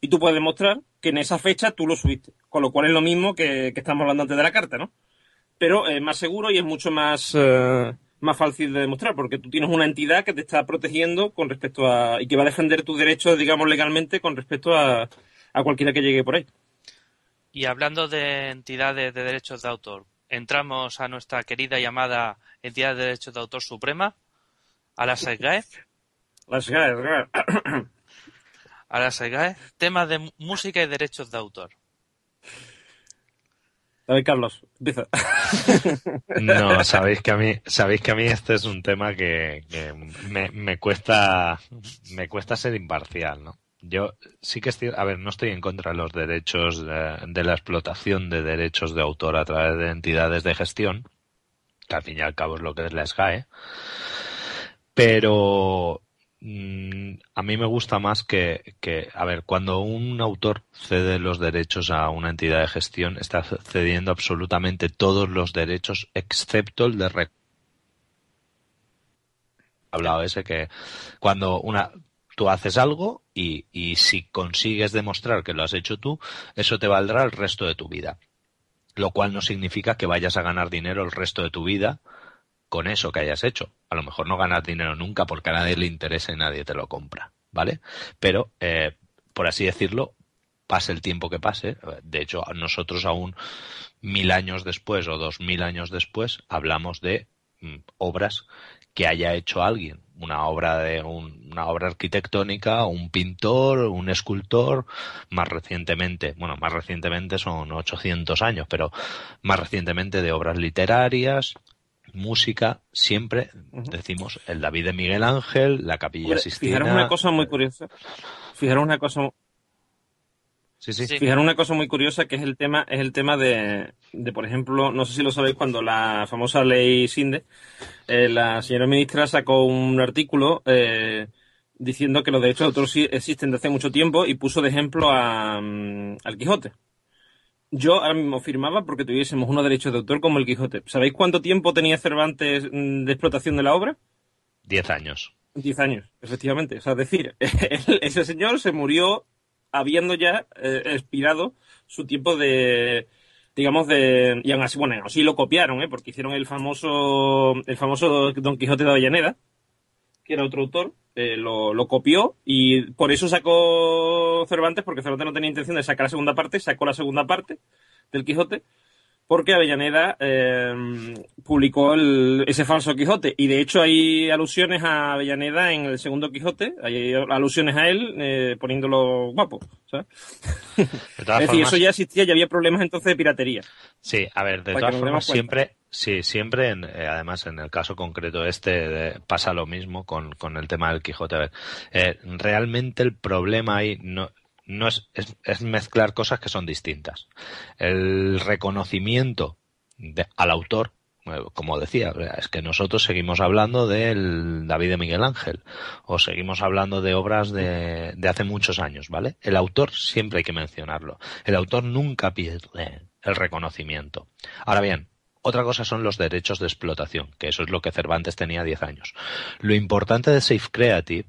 y tú puedes demostrar que en esa fecha tú lo subiste. Con lo cual es lo mismo que, estamos hablando antes de la carta, ¿no? Pero es más seguro y es mucho más, eh, más fácil de demostrar, porque tú tienes una entidad que te está protegiendo con respecto a. y que va a defender tus derechos, digamos, legalmente con respecto a, a cualquiera que llegue por ahí. Y hablando de entidades de derechos de autor, entramos a nuestra querida llamada entidad de derechos de autor suprema, a la SEGAE. La SEGAE. Temas de música y derechos de autor. A ver, Carlos, empieza. No, sabéis que a mí, sabéis que a mí este es un tema que, me, cuesta, me cuesta ser imparcial, ¿no? Yo sí que estoy, a ver, no estoy en contra de los derechos de, de, la explotación de derechos de autor a través de entidades de gestión, que al fin y al cabo es lo que es la SGAE, pero a mí me gusta más que, a ver, cuando un autor cede los derechos a una entidad de gestión, está cediendo absolutamente todos los derechos excepto el de hablado ese que cuando una tú haces algo y, y si consigues demostrar que lo has hecho tú, eso te valdrá el resto de tu vida. Lo cual no significa que vayas a ganar dinero el resto de tu vida con eso que hayas hecho. A lo mejor no ganas dinero nunca porque a nadie le interesa y nadie te lo compra. ¿vale? Pero, eh, por así decirlo, pase el tiempo que pase, de hecho, nosotros aún mil años después o dos mil años después hablamos de mm, obras que haya hecho alguien, una obra de una obra arquitectónica, un pintor, un escultor, más recientemente, bueno, más recientemente son 800 años, pero más recientemente de obras literarias, música, siempre decimos el David de Miguel Ángel, la Capilla Sistina. Fijaros una cosa muy curiosa. Fijaros una cosa Sí, sí. Fijaros una cosa muy curiosa que es el tema, es el tema de, de, por ejemplo, no sé si lo sabéis, cuando la famosa ley Sinde, eh, la señora ministra sacó un artículo eh, diciendo que los derechos de autor existen desde hace mucho tiempo y puso de ejemplo a, mm, al Quijote. Yo ahora mismo firmaba porque tuviésemos unos derechos de autor como el Quijote. ¿Sabéis cuánto tiempo tenía Cervantes mm, de explotación de la obra? Diez años. Diez años, efectivamente. O sea, es decir, ese señor se murió habiendo ya eh, expirado su tiempo de digamos de y aún así bueno así lo copiaron ¿eh? porque hicieron el famoso el famoso Don Quijote de Avellaneda que era otro autor eh, lo, lo, copió y por eso sacó Cervantes porque Cervantes no tenía intención de sacar la segunda parte sacó la segunda parte del Quijote porque Avellaneda eh, publicó ese falso Quijote. Y de hecho hay alusiones a Avellaneda en el segundo Quijote, hay alusiones a él eh, poniéndolo guapo. ¿sabes? es decir, eso ya existía, ya había problemas entonces de piratería. Sí, a ver, de todas formas, siempre, sí, siempre, eh, además en el caso concreto este pasa lo mismo con, con el tema del Quijote. A ver, eh, realmente el problema ahí no no es, es, mezclar cosas que son distintas. El reconocimiento al autor, eh, como decía, es que nosotros seguimos hablando del David de Miguel Ángel o seguimos hablando de obras de, de hace muchos años, ¿vale? El autor siempre hay que mencionarlo. El autor nunca pierde el reconocimiento. Ahora bien, otra cosa son los derechos de explotación, que eso es lo que Cervantes tenía 10 años. Lo importante de Safe Creative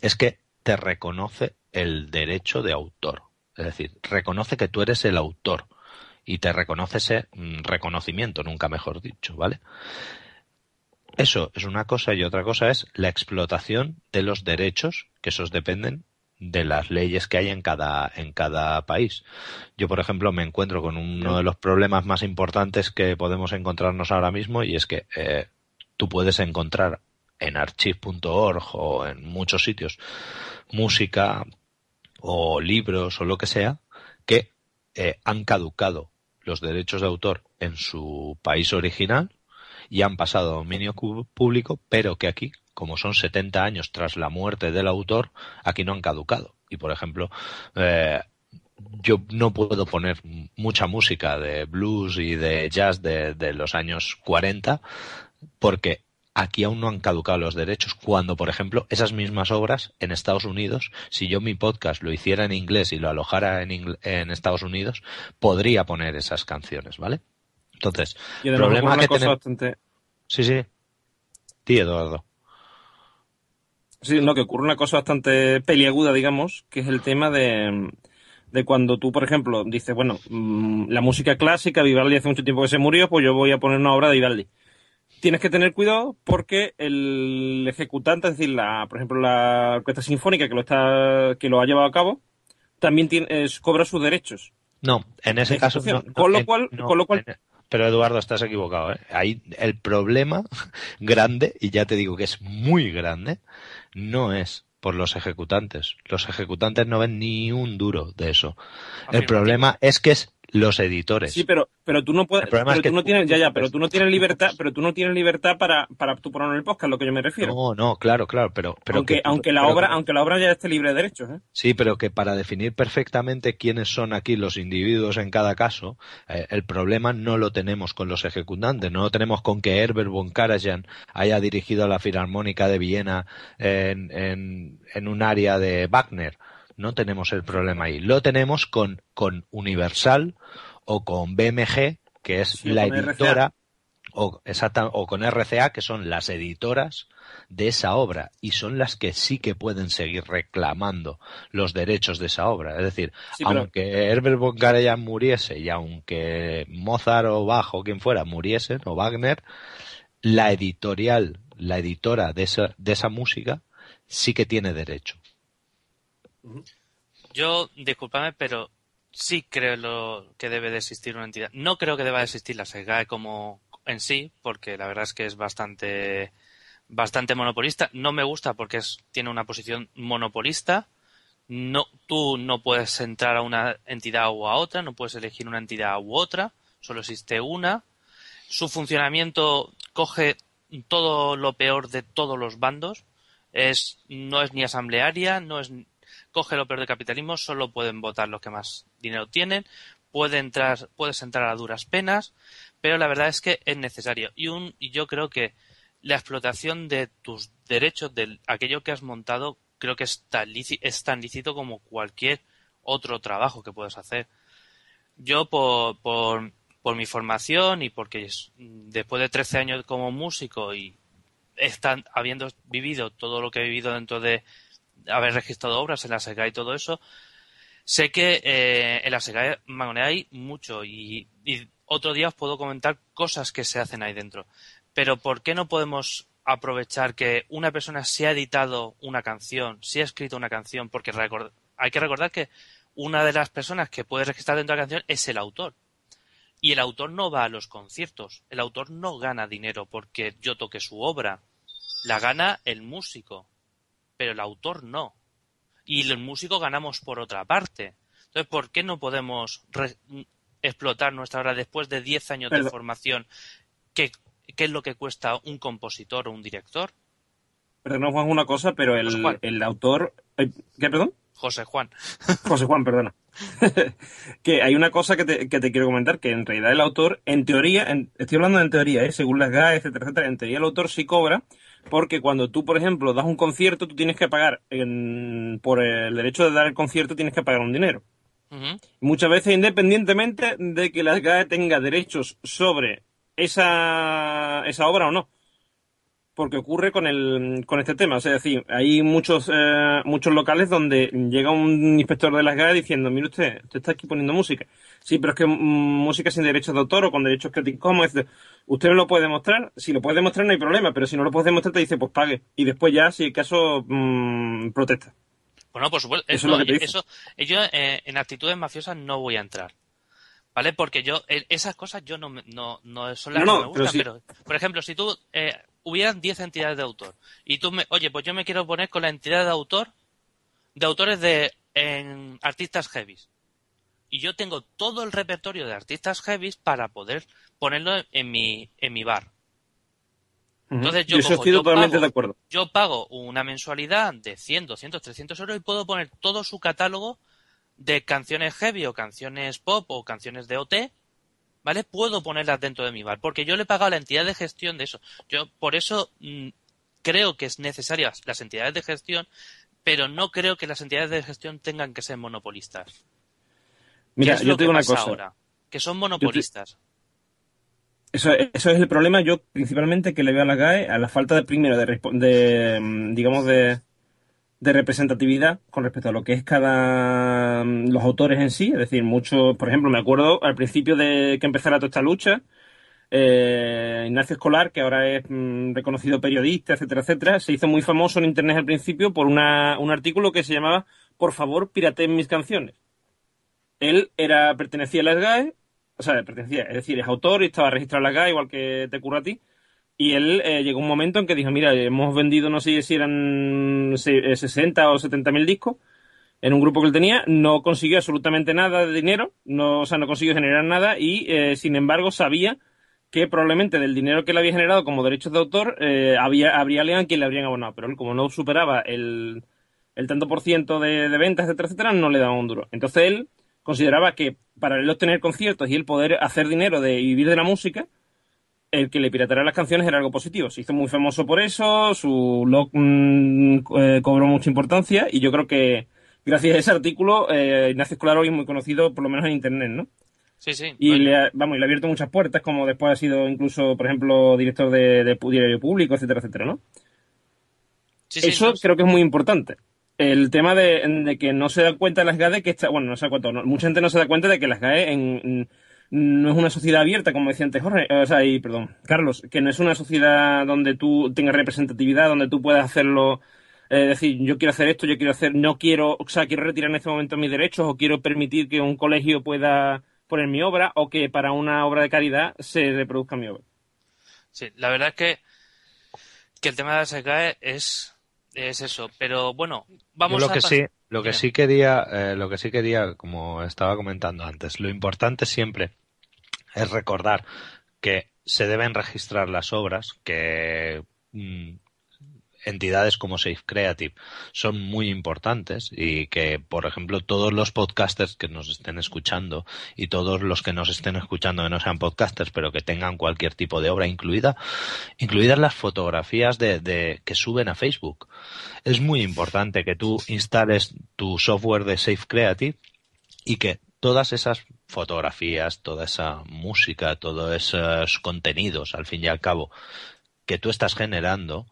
es que te reconoce el derecho de autor. Es decir, reconoce que tú eres el autor y te reconoce ese mm, reconocimiento, nunca mejor dicho, ¿vale? Eso es una cosa y otra cosa es la explotación de los derechos, que esos dependen de las leyes que hay en cada, en cada país. Yo, por ejemplo, me encuentro con uno de los problemas más importantes que podemos encontrarnos ahora mismo y es que eh, tú puedes encontrar en archive.org o en muchos sitios música o libros o lo que sea que eh, han caducado los derechos de autor en su país original y han pasado a dominio público, pero que aquí, como son 70 años tras la muerte del autor, aquí no han caducado. Y, por ejemplo, eh, yo no puedo poner mucha música de blues y de jazz de, de los años 40 porque aquí aún no han caducado los derechos, cuando, por ejemplo, esas mismas obras en Estados Unidos, si yo mi podcast lo hiciera en inglés y lo alojara en, en Estados Unidos, podría poner esas canciones, ¿vale? Entonces, el problema que tenemos... Bastante... Sí, sí. Sí, Eduardo. Sí, no, que ocurre una cosa bastante peliaguda, digamos, que es el tema de, de cuando tú, por ejemplo, dices, bueno, mm, la música clásica, Vivaldi hace mucho tiempo que se murió, pues yo voy a poner una obra de Vivaldi tienes que tener cuidado porque el ejecutante, es decir, la, por ejemplo, la orquesta sinfónica que lo está, que lo ha llevado a cabo, también tiene, cobra sus derechos. No, en ese caso no, con lo cual, con lo cual. Pero Eduardo, estás equivocado. ¿eh? Ahí el problema grande, y ya te digo que es muy grande, no es por los ejecutantes. Los ejecutantes no ven ni un duro de eso. El problema es que es los editores. Sí, pero, pero tú no puedes, pero tú no tienes, ya, ya, pero tú no tienes libertad, pero tú no tienes libertad para, para tú en el podcast, lo que yo me refiero. No, no, claro, claro, pero, pero aunque, aunque la obra, aunque la obra ya esté libre de derechos, ¿eh? Sí, pero que para definir perfectamente quiénes son aquí los individuos en cada caso, eh, el problema no lo tenemos con los ejecutantes, no lo tenemos con que Herbert von Karajan haya dirigido a la Filarmónica de Viena en, en, en un área de Wagner no tenemos el problema ahí. Lo tenemos con, con Universal o con BMG, que es la editora, o, o con RCA, que son las editoras de esa obra y son las que sí que pueden seguir reclamando los derechos de esa obra. Es decir, aunque Herbert von Karajan muriese y aunque Mozart o Bach o quien fuera muriesen o Wagner, la editorial, la editora de esa, de esa música sí que tiene derecho. Yo, discúlpame, pero sí creo que debe de existir una entidad. No creo que deba de existir la SEGAE como en sí, porque la verdad es que es bastante bastante monopolista. No me gusta porque tiene una posición monopolista. No, tú no puedes entrar a una entidad u a otra, no puedes elegir una entidad u otra, solo existe una. Su funcionamiento coge todo lo peor de todos los bandos. Es, no es ni asamblearia, no es, coge lo peor del capitalismo, solo pueden votar los que más dinero tienen, puede entrar, puedes entrar a duras penas, pero la verdad es que es necesario. Y un, y yo creo que la explotación de tus derechos, de aquello que has montado, creo que es tan, es tan lícito como cualquier otro trabajo que puedas hacer. Yo, por, por, por mi formación y porque es, después de 13 años como músico y están, habiendo vivido todo lo que he vivido dentro de haber registrado obras en la SEGA y todo eso, sé que eh, en la SEGA hay mucho y, otro día os puedo comentar cosas que se hacen ahí dentro pero ¿por qué no podemos aprovechar que una persona se ha editado una canción, se ha escrito una canción? Porque hay que recordar que una de las personas que puede registrar dentro de la canción es el autor. Y el autor no va a los conciertos, el autor no gana dinero porque yo toque su obra, la gana el músico, pero el autor no. Y el músico ganamos por otra parte. Entonces, ¿por qué no podemos explotar nuestra obra después de 10 años de formación que qué es lo que cuesta un compositor o un director. Perdón, Juan, una cosa, pero el, el autor. Eh, ¿Qué, perdón? José Juan. José Juan, perdona. que hay una cosa que te, que te, quiero comentar, que en realidad el autor, en teoría, estoy hablando en teoría, ¿eh? según las GAE, etcétera, etcétera, en teoría el autor sí cobra, porque cuando tú, por ejemplo, das un concierto, tú tienes que pagar, en, por el derecho de dar el concierto, tienes que pagar un dinero. Muchas veces, independientemente de que las GAE tenga derechos sobre esa, esa obra o no. Porque ocurre con, el, con este tema. es decir, hay muchos, eh, muchos locales donde llega un inspector de las GAE diciendo, mire usted, usted está aquí poniendo música. Sí, pero es que mm, música sin derechos de autor o con derechos críticos, ¿cómo es? Usted no lo puede demostrar. Si lo puede demostrar no hay problema, pero si no lo puede demostrar te dice, pues pague. Y después ya, si el caso, mmm, protesta. Bueno, por supuesto. Eso, es lo que eso yo eh, en actitudes mafiosas no voy a entrar. ¿Vale? Porque yo, esas cosas yo no, no, no son las que me gustan, pero, por ejemplo, si tú eh, hubieran 10 entidades de autor y tú me, oye, pues yo me quiero poner con la entidad de autor, de autores de en artistas heavies. Y yo tengo todo el repertorio de artistas heavies para poder ponerlo en mi, en mi bar. Entonces yo, estoy totalmente de acuerdo. Yo pago una mensualidad de 100, 200, 300 euros y puedo poner todo su catálogo de canciones heavy o canciones pop o canciones de OT, ¿vale? Puedo ponerlas dentro de mi bar, porque yo le he pagado a la entidad de gestión de eso. Yo por eso mm, creo que es necesarias las entidades de gestión, pero no creo que las entidades de gestión tengan que ser monopolistas. Mira, yo tengo una cosa. Ahora? Que son monopolistas. Eso, eso, es el problema, yo principalmente que le veo a la GAE, a la falta de primero de, de mm, digamos, de, de representatividad con respecto a lo que es cada mm, los autores en sí, es decir, muchos, por ejemplo, me acuerdo al principio de que empezara toda esta lucha, eh, Ignacio Escolar, que ahora es mm, reconocido periodista, etcétera, etcétera, se hizo muy famoso en internet al principio por una, un artículo que se llamaba Por favor, pirateen mis canciones. Él era, pertenecía a la SGAE, o sea, pertenecía, es decir, es autor y estaba registrado en la SGAE, igual que te ocurre a ti, y él eh, llegó un momento en que dijo, mira, hemos vendido, no sé si eran 60 eh, o 70 mil discos en un grupo que él tenía, no consiguió absolutamente nada de dinero, no, o sea, no consiguió generar nada y, eh, sin embargo, sabía que probablemente del dinero que él había generado como derechos de autor, había, habría alguien quien le habrían abonado, pero él como no superaba el, el tanto por ciento de, de ventas, etcétera, etcétera, no le daba un duro. Entonces él consideraba que para él obtener conciertos y el poder hacer dinero de vivir de la música, el que le piratara las canciones era algo positivo. Se hizo muy famoso por eso, su blog mm, eh, cobró mucha importancia y yo creo que gracias a ese artículo eh, Ignacio Escolar hoy es muy conocido, por lo menos en Internet, ¿no? Sí, sí. Y le ha, vamos, y le ha abierto muchas puertas, como después ha sido incluso, por ejemplo, director de, de Diario Público, etcétera, etcétera, ¿no? Sí, sí, Eso creo que es muy importante. El tema de, que no se da cuenta las GAE que está, bueno, no se da cuenta, mucha gente no se da cuenta de que las GAE en, no es una sociedad abierta, como decía antes Jorge, o sea, y, perdón, Carlos, que no es una sociedad donde tú tengas representatividad, donde tú puedas hacerlo Es decir, yo quiero hacer esto, yo quiero hacer, no quiero, o sea, quiero retirar en este momento mis derechos o quiero permitir que un colegio pueda poner mi obra o que para una obra de caridad se reproduzca mi obra. Sí, la verdad es que, que el tema de la SGAE es, es eso, pero bueno, vamos Yo lo a que sí, lo que sí quería, eh, lo que sí quería, como estaba comentando antes, lo importante siempre es recordar que se deben registrar las obras, que mm, entidades como Safe Creative son muy importantes y que, por ejemplo, todos los podcasters que nos estén escuchando y todos los que nos estén escuchando que no sean podcasters, pero que tengan cualquier tipo de obra incluida, incluidas las fotografías de, de- que suben a Facebook. Es muy importante que tú instales tu software de Safe Creative y que todas esas fotografías, toda esa música, todos esos contenidos, al fin y al cabo, que tú estás generando,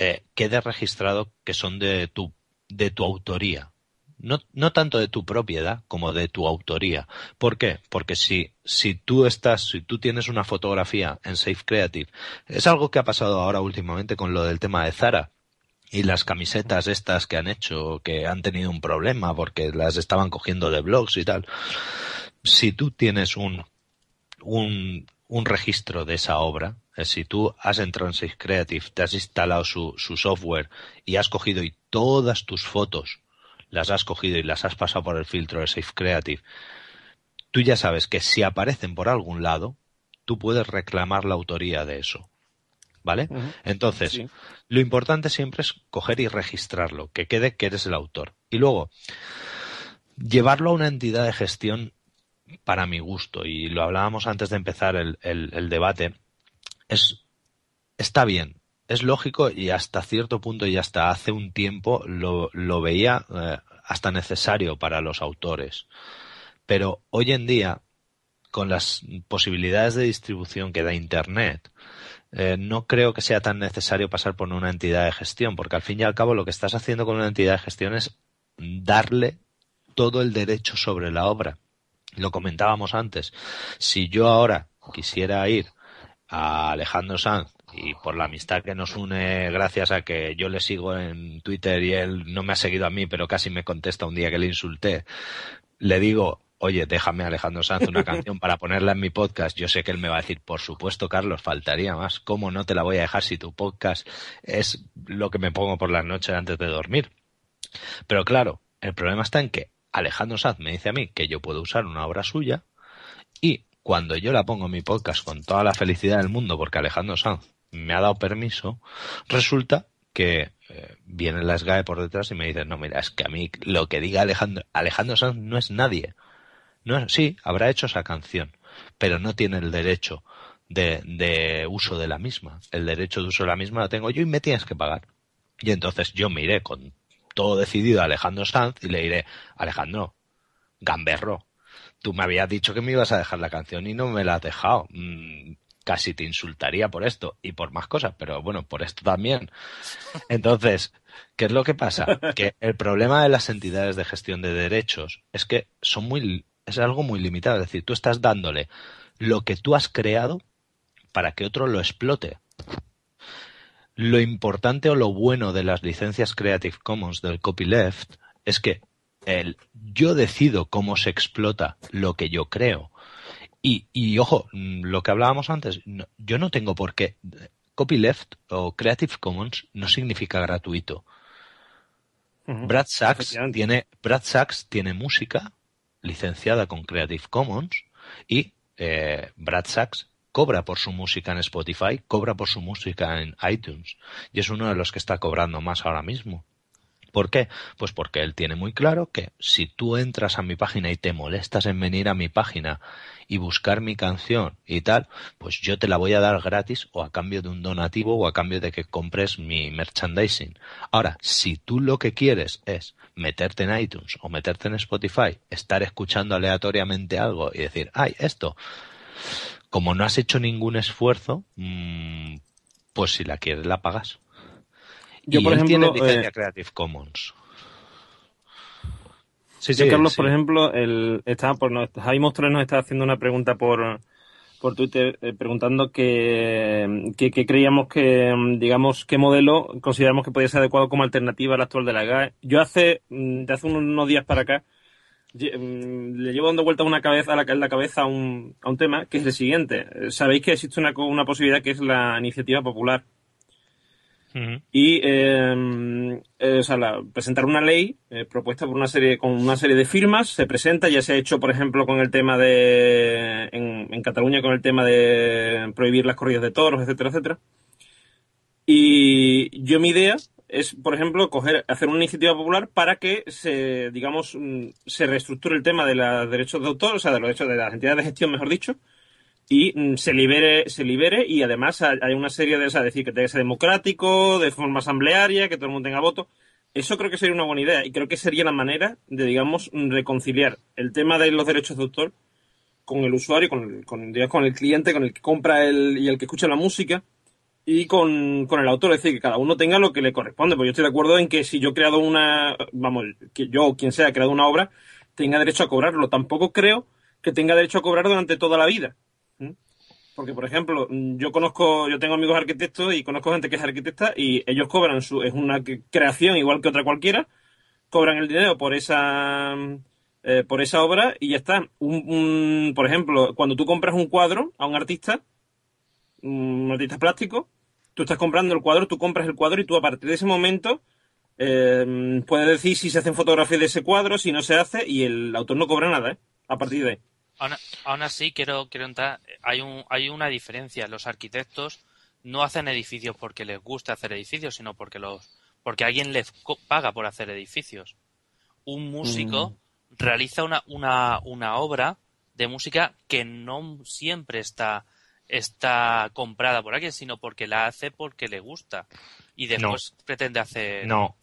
eh, quede registrado que son de tu, de tu autoría. No, no tanto de tu propiedad como de tu autoría. ¿Por qué? Porque si, si tú estás, si tú tienes una fotografía en Safe Creative, es algo que ha pasado ahora últimamente con lo del tema de Zara y las camisetas estas que han hecho, que han tenido un problema porque las estaban cogiendo de blogs y tal. Si tú tienes un, un, un registro de esa obra, si tú has entrado en Safe Creative, te has instalado su, su software y has cogido y todas tus fotos las has cogido y las has pasado por el filtro de Safe Creative, tú ya sabes que si aparecen por algún lado, tú puedes reclamar la autoría de eso. ¿Vale? Entonces, Sí. lo importante siempre es coger y registrarlo, que quede que eres el autor. Y luego, llevarlo a una entidad de gestión para mi gusto, y lo hablábamos antes de empezar el, el- el debate, es, está bien, es lógico y hasta cierto punto y hasta hace un tiempo lo, lo veía eh, hasta necesario para los autores. Pero hoy en día, con las posibilidades de distribución que da Internet, eh, no creo que sea tan necesario pasar por una entidad de gestión, porque al fin y al cabo lo que estás haciendo con una entidad de gestión es darle todo el derecho sobre la obra. Lo comentábamos antes. Si yo ahora quisiera ir a Alejandro Sanz y por la amistad que nos une gracias a que yo le sigo en Twitter y él no me ha seguido a mí, pero casi me contesta un día que le insulté, le digo, oye, déjame Alejandro Sanz una canción para ponerla en mi podcast. Yo sé que él me va a decir, por supuesto, Carlos, faltaría más. ¿Cómo no te la voy a dejar si tu podcast es lo que me pongo por las noches antes de dormir? Pero claro, el problema está en que Alejandro Sanz me dice a mí que yo puedo usar una obra suya y cuando yo la pongo en mi podcast con toda la felicidad del mundo porque Alejandro Sanz me ha dado permiso, resulta que eh, viene la SGAE por detrás y me dice, no, mira, es que a mí lo que diga Alejandro, Alejandro Sanz no es nadie. No es, sí, habrá hecho esa canción, pero no tiene el derecho de, de uso de la misma. El derecho de uso de la misma lo tengo yo y me tienes que pagar. Y entonces yo me iré con todo decidido a Alejandro Sanz y le diré, Alejandro, gamberro, tú me habías dicho que me ibas a dejar la canción y no me la has dejado. Mm, casi te insultaría por esto y por más cosas, pero bueno, por esto también. Entonces, ¿qué es lo que pasa? Que el problema de las entidades de gestión de derechos es que son muy, es algo muy limitado. Es decir, tú estás dándole lo que tú has creado para que otro lo explote. Lo importante o lo bueno de las licencias Creative Commons del copyleft es que el, yo decido cómo se explota lo que yo creo. Y, y ojo, mm, lo que hablábamos antes, no- yo no tengo por qué. Copyleft o Creative Commons no significa gratuito. Brad Sachs tiene, Brad Sachs tiene música licenciada con Creative Commons y eh, Brad Sachs cobra por su música en Spotify, cobra por su música en iTunes y es uno de los que está cobrando más ahora mismo. ¿Por qué? Pues porque él tiene muy claro que si tú entras a mi página y te molestas en venir a mi página y buscar mi canción y tal, pues yo te la voy a dar gratis o a cambio de un donativo o a cambio de que compres mi merchandising. Ahora, si tú lo que quieres es meterte en iTunes o meterte en Spotify, estar escuchando aleatoriamente algo y decir, ay, esto, como no has hecho ningún esfuerzo, mm, pues si la quieres la pagas. Yo, y por él ejemplo, tiene licencia eh, Creative Commons. Sí, Yo, sí, Carlos, sí. por ejemplo, el, está, por, nos- Jaime Mostres nos está haciendo una pregunta por, por Twitter eh, preguntando que, que, que, creíamos que, mm, digamos, qué modelo consideramos que podía ser adecuado como alternativa al actual de la GAE. Yo hace, mm, de hace unos días para acá, mm, le llevo dando vueltas una cabeza a la, la cabeza a un, a un tema que es el siguiente. Sabéis que existe una, una posibilidad que es la iniciativa popular y em, eh, presentar una ley eh, propuesta por una serie con una serie de firmas se presenta ya se ha hecho por ejemplo con el tema de en, en Cataluña con el tema de prohibir las corridas de toros etcétera etcétera. Y yo mi idea es por ejemplo coger hacer una iniciativa popular para que se digamos mm, se reestructure el tema de los derechos de autor o sea de los derechos de las entidades de gestión mejor dicho y mm, se libere, se libere y además hay una serie de, o sea, decir, que tenga que ser democrático, de forma asamblearia, que todo el mundo tenga voto. Eso creo que sería una buena idea y creo que sería la manera de, digamos, reconciliar el tema de los derechos de autor con el usuario, con, con, digamos, con el cliente, con el que compra el, y el que escucha la música y con, con el autor. Es decir, que cada uno tenga lo que le corresponde. Porque yo estoy de acuerdo en que si yo he creado una, vamos, que yo o quien sea ha creado una obra, tenga derecho a cobrarlo. Tampoco creo que tenga derecho a cobrar durante toda la vida. Porque, por ejemplo, yo conozco, yo tengo amigos arquitectos y conozco gente que es arquitecta y ellos cobran su, es una creación igual que otra cualquiera, cobran el dinero por esa, eh, por esa obra y ya está. Un, por ejemplo, cuando tú compras un cuadro a un artista, un artista plástico, tú estás comprando el cuadro, tú compras el cuadro y tú a partir de ese momento eh, puedes decir si se hacen fotografías de ese cuadro, si no se hace y el autor no cobra nada, ¿eh? A partir de ahí. Aún, así, quiero, quiero entrar, hay, un, hay una diferencia. Los arquitectos no hacen edificios porque les gusta hacer edificios, sino porque, los, porque alguien les paga por hacer edificios. Un músico mm. realiza una, una, una obra de música que no siempre está, está comprada por alguien, sino porque la hace porque le gusta. Y después pretende hacer. No,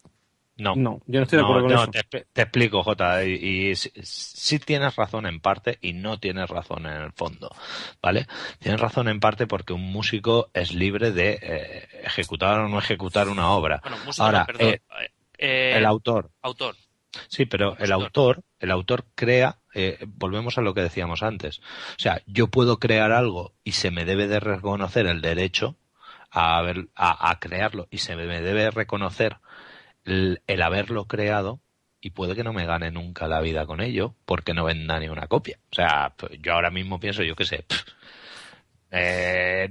no, no, yo no estoy de acuerdo con eso. Te, te, explico, Jota, y, sí, tienes razón en parte y no tienes razón en el fondo, ¿vale? Tienes razón en parte porque un músico es libre de eh, ejecutar o no ejecutar una obra. Bueno, músico, Ahora, perdón, eh, eh, el autor. Autor. Sí, pero el autor, el autor crea, eh, volvemos a lo que decíamos antes. O sea, yo puedo crear algo y se me debe de reconocer el derecho a, ver, a, a crearlo y se me debe reconocer el, haberlo creado y puede que no me gane nunca la vida con ello porque no venda ni una copia. O sea, pues, yo ahora mismo pienso, yo qué sé, eh,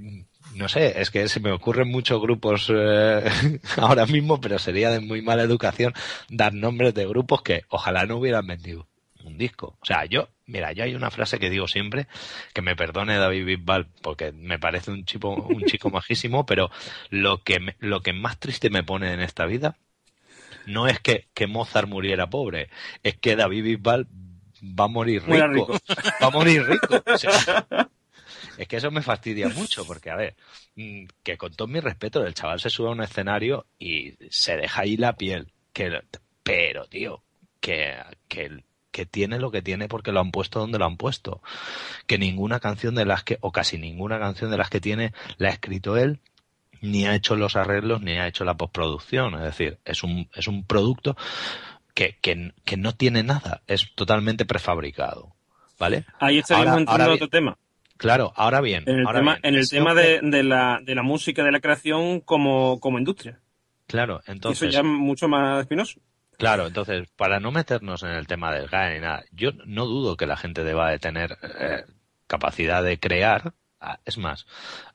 no sé, es que se me ocurren muchos grupos eh, ahora mismo, pero sería de muy mala educación dar nombres de grupos que ojalá no hubieran vendido un disco. O sea, yo, mira, yo hay una frase que digo siempre, que me perdone David Bisbal, porque me parece un chico, un chico majísimo, pero lo que, lo que más triste me pone en esta vida no es que, que Mozart muriera pobre, es que David Bisbal va a morir rico. Va a morir rico. es que eso me fastidia mucho, porque, a ver, mm, que con todo mi respeto, el chaval se sube a un escenario y se deja ahí la piel. Que, pero, tío, que, que, que tiene lo que tiene porque lo han puesto donde lo han puesto. Que ninguna canción de las que, o casi ninguna canción de las que tiene, la ha escrito él, ni ha hecho los arreglos ni ha hecho la postproducción. Es decir, es un, es un producto que, que, que no tiene nada, es totalmente prefabricado. ¿Vale? Ahí estaríamos entrando otro tema. Claro, ahora bien. En el tema, en el tema de, de, la, de la música, de la creación como, como industria. Claro, entonces. Eso ya es mucho más espinoso. Claro, entonces, para no meternos en el tema del GAE ni nada, yo no dudo que la gente deba de tener eh, capacidad de crear, es más,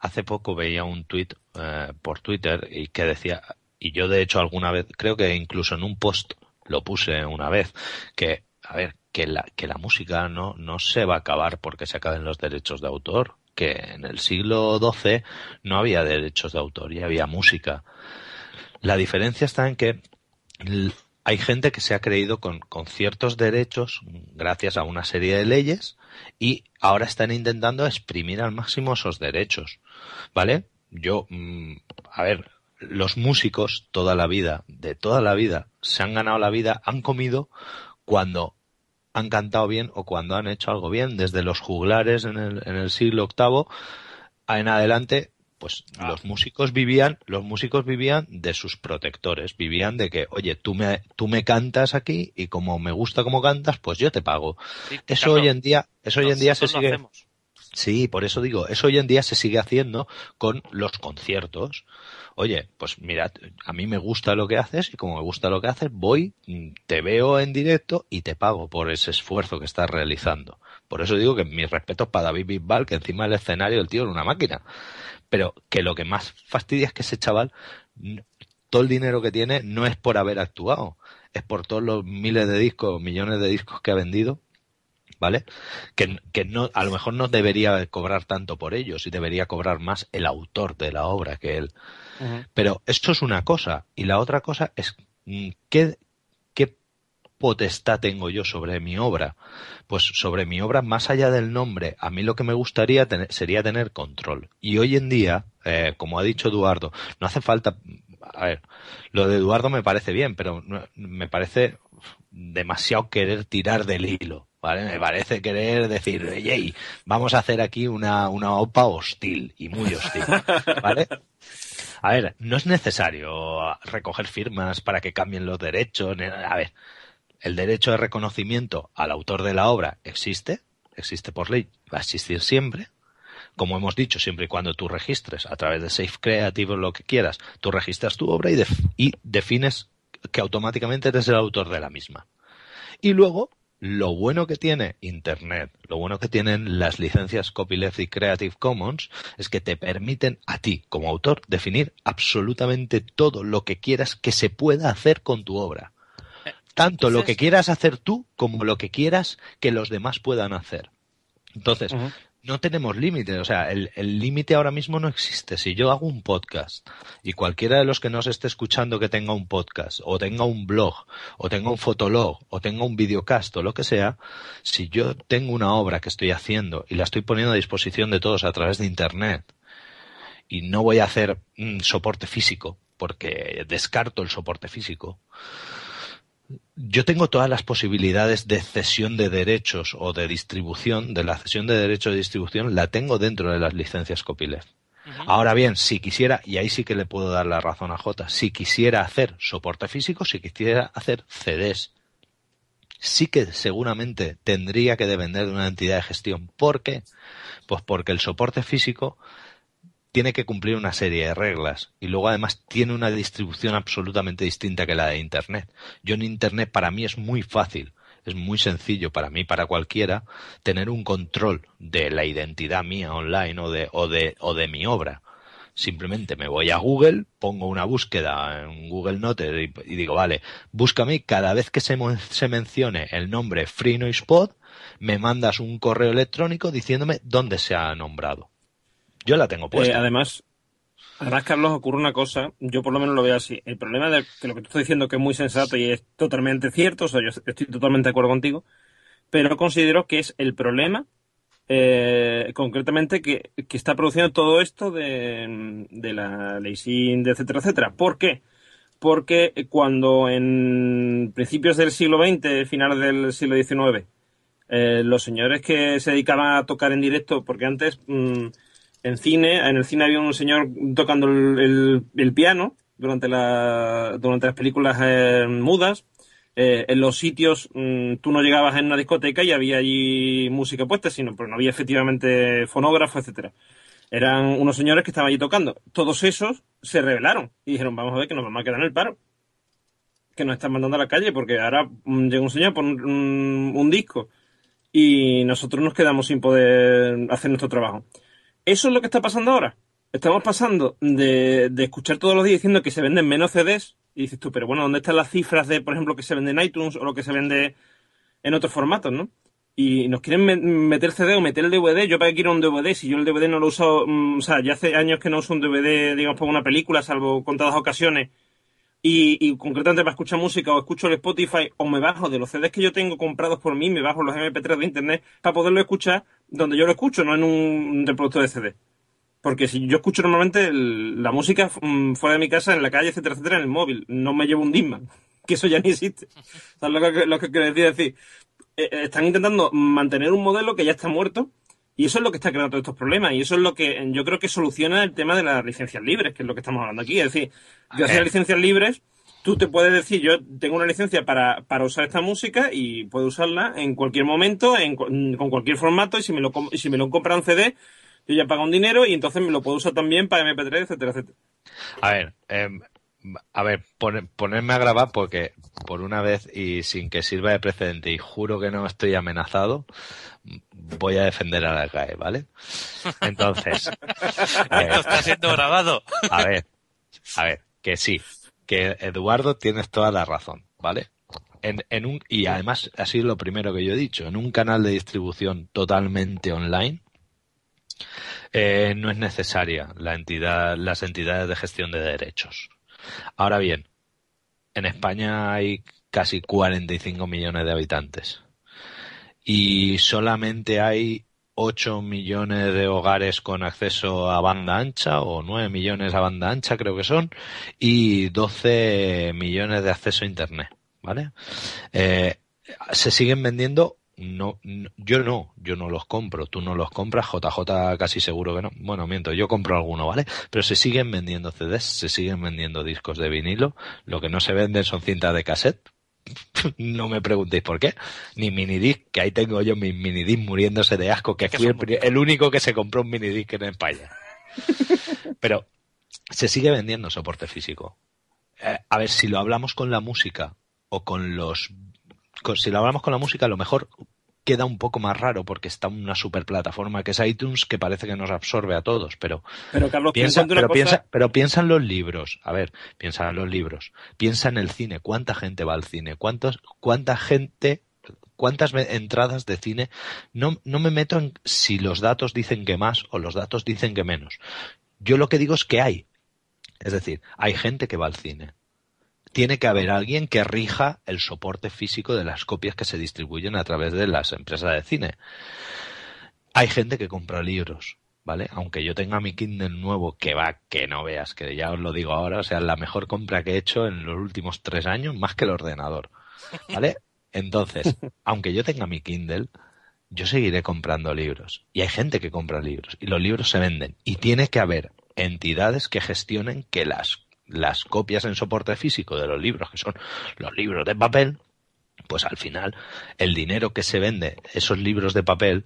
hace poco veía un tuit eh, por Twitter y que decía, y yo de hecho alguna vez, creo que incluso en un post lo puse una vez, que, a ver, que la, que la música no, no se va a acabar porque se acaben los derechos de autor, que en el siglo XII no había derechos de autor y había música. La diferencia está en que hay gente que se ha creído con, con, ciertos derechos gracias a una serie de leyes y ahora están intentando exprimir al máximo esos derechos. ¿Vale? Yo, mm, a ver, los músicos toda la vida, de toda la vida, se han ganado la vida, han comido cuando han cantado bien o cuando han hecho algo bien, desde los juglares en el, en el siglo VIII en adelante pues ah. los músicos vivían, los músicos vivían de sus protectores, vivían de que, oye, tú me, tú me cantas aquí y como me gusta como cantas, pues yo te pago. eso hoy en día, eso hoy en día se sigue. Sí, por eso digo, eso hoy en día se sigue haciendo con los conciertos. Oye, pues mira, a mí me gusta lo que haces y como me gusta lo que haces, voy, te veo en directo y te pago por ese esfuerzo que estás realizando. Por eso digo que mis respetos para David Bisbal, que encima del escenario el tío era una máquina. Pero que lo que más fastidia es que ese chaval, todo el dinero que tiene no es por haber actuado, es por todos los miles de discos, millones de discos que ha vendido ¿vale? Que, que, no, a lo mejor no debería cobrar tanto por ellos y debería cobrar más el autor de la obra que él. Pero esto es una cosa. Y la otra cosa es mm, ¿qué, qué potestad tengo yo sobre mi obra? Pues sobre mi obra, más allá del nombre, a mí lo que me gustaría tener, sería tener control. Y hoy en día, eh, como ha dicho Eduardo, no hace falta a ver, lo de Eduardo me parece bien, pero me parece demasiado querer tirar del hilo. ¿vale? Me parece querer decir, yey, vamos a hacer aquí una, una OPA hostil y muy hostil, ¿vale? A ver, no es necesario recoger firmas para que cambien los derechos. A ver, el derecho de reconocimiento al autor de la obra existe, existe por ley, va a existir siempre. Como hemos dicho, siempre y cuando tú registres a través de Safe Creative o lo que quieras, tú registras tu obra y, y defines que automáticamente eres el autor de la misma. Y luego lo bueno que tiene Internet, lo bueno que tienen las licencias Copyleft y Creative Commons es que te permiten a ti, como autor, definir absolutamente todo lo que quieras que se pueda hacer con tu obra. Tanto lo que quieras hacer tú como lo que quieras que los demás puedan hacer. Entonces, no tenemos límites, o sea, el límite ahora mismo no existe. Si yo hago un podcast y cualquiera de los que nos esté escuchando que tenga un podcast, o tenga un blog, o tenga un fotolog, o tenga un videocast, o lo que sea, si yo tengo una obra que estoy haciendo y la estoy poniendo a disposición de todos a través de Internet, y no voy a hacer un soporte físico, porque descarto el soporte físico, yo tengo todas las posibilidades de cesión de derechos o de distribución, de la cesión de derechos de distribución, la tengo dentro de las licencias copyleft. Ahora bien, si quisiera, y ahí sí que le puedo dar la razón a J, si quisiera hacer soporte físico, si quisiera hacer CDs, sí que seguramente tendría que depender de una entidad de gestión. ¿Por qué? Pues porque el soporte físico tiene que cumplir una serie de reglas y luego además tiene una distribución absolutamente distinta que la de Internet. Yo en Internet para mí es muy fácil, es muy sencillo para mí, para cualquiera, tener un control de la identidad mía online o de, o de, o de mi obra. Simplemente me voy a Google, pongo una búsqueda en Google Notes y, digo, vale, búscame cada vez que se, se mencione el nombre Free Noise Pod, me mandas un correo electrónico diciéndome dónde se ha nombrado yo la tengo puesta. Eh, además, además, Carlos, ocurre una cosa, yo por lo menos lo veo así. El problema de que lo que tú estás diciendo que es muy sensato y es totalmente cierto, o sea, yo estoy totalmente de acuerdo contigo, pero considero que es el problema eh, concretamente que, está produciendo todo esto de, la ley SIN, etcétera, etcétera. ¿Por qué? Porque cuando en principios del siglo XX, finales del siglo XIX, eh, los señores que se dedicaban a tocar en directo, porque antes mm, en cine, en el cine había un señor tocando el, piano durante, la, durante las películas eh, mudas. Eh, en los sitios mm, tú no llegabas en una discoteca y había allí música puesta, sino pero no había efectivamente fonógrafo, etcétera. Eran unos señores que estaban allí tocando. Todos esos se rebelaron y dijeron, vamos a ver que nos vamos a quedar en el paro. Que nos están mandando a la calle porque ahora mm, llega un señor por un disco y nosotros nos quedamos sin poder hacer nuestro trabajo. Eso es lo que está pasando ahora. Estamos pasando de, escuchar todos los días diciendo que se venden menos CDs y dices tú, pero bueno, ¿dónde están las cifras de, por ejemplo, que se vende en iTunes o lo que se vende en otros formatos, no? Y nos quieren meter CD o meter el DVD. Yo para qué quiero un DVD si yo el DVD no lo uso, mm, o sea, ya hace años que no uso un DVD, digamos, para una película, salvo contadas ocasiones. Y, y, concretamente para escuchar música o escucho el Spotify o me bajo de los CDs que yo tengo comprados por mí, me bajo los MP3 de internet para poderlo escuchar donde yo lo escucho, no en un reproductor de CD. Porque si yo escucho normalmente la música mm, fuera de mi casa, en la calle, etcétera, etcétera, en el móvil, no me llevo un Disman, que eso ya ni existe. ¿Sabes lo que, lo que quiero decir? Eh, eh, están intentando mantener un modelo que ya está muerto y eso es lo que está creando todos estos problemas y eso es lo que yo creo que soluciona el tema de las licencias libres, que es lo que estamos hablando aquí. Es decir, yo hacía licencias libres tú te puedes decir, yo tengo una licencia para, para usar esta música y puedo usarla en cualquier momento, en, con cualquier formato, y si me lo, si me lo compra un CD, yo ya pago un dinero y entonces me lo puedo usar también para MP3, etcétera, etcétera. A ver, em, a ver, pone- ponerme a grabar porque por una vez y sin que sirva de precedente y juro que no estoy amenazado, voy a defender a la GAE, ¿vale? Entonces, eh, Esto está siendo grabado. a ver, a ver, que sí, que Eduardo tienes toda la razón, ¿vale? En, en un, y además ha sido lo primero que yo he dicho, en un canal de distribución totalmente online, eh, no es necesaria la entidad, las entidades de gestión de derechos. Ahora bien, en España hay casi 45 millones de habitantes y solamente hay 8 millones de hogares con acceso a banda ancha o 9 millones a banda ancha creo que son y 12 millones de acceso a internet, ¿vale? Eh, se siguen vendiendo no, no- yo no, yo no los compro, tú no los compras, JJ casi seguro que no. Bueno, miento, yo compro alguno, ¿vale? Pero se siguen vendiendo CDs, se siguen vendiendo discos de vinilo, lo que no se venden son cintas de cassette. No me preguntéis por qué, ni minidisc, que ahí tengo yo mis minidisc muriéndose de asco, que Que fui el, único que se compró un minidisc en España. Pero se sigue vendiendo soporte físico. Eh, a ver, si lo hablamos con la música o con los... con- si lo hablamos con la música, a lo mejor queda un poco más raro porque está una super plataforma que es iTunes que parece que nos absorbe a todos, pero Pero Carlos, piensa, pero cosa- piensa, pero piensa en los libros. A ver, piensa en los libros. Piensa en el cine. ¿Cuánta gente va al cine? ¿Cuántos, cuánta gente, cuántas entradas de cine? No, no me meto en si los datos dicen que más o los datos dicen que menos. Yo lo que digo es que hay. Es decir, hay gente que va al cine. Tiene que haber alguien que rija el soporte físico de las copias que se distribuyen a través de las empresas de cine. Hay gente que compra libros, ¿vale? Aunque yo tenga mi Kindle nuevo, que va, que no veas, que ya os lo digo ahora, o sea, la mejor compra que he hecho en los últimos tres años, más que el ordenador, ¿vale? Entonces, aunque yo tenga mi Kindle, yo seguiré comprando libros. Y hay gente que compra libros, y los libros se venden. Y tiene que haber entidades que gestionen que las, las copias en soporte físico de los libros, que son los libros de papel, pues al final el dinero que se vende, esos libros de papel,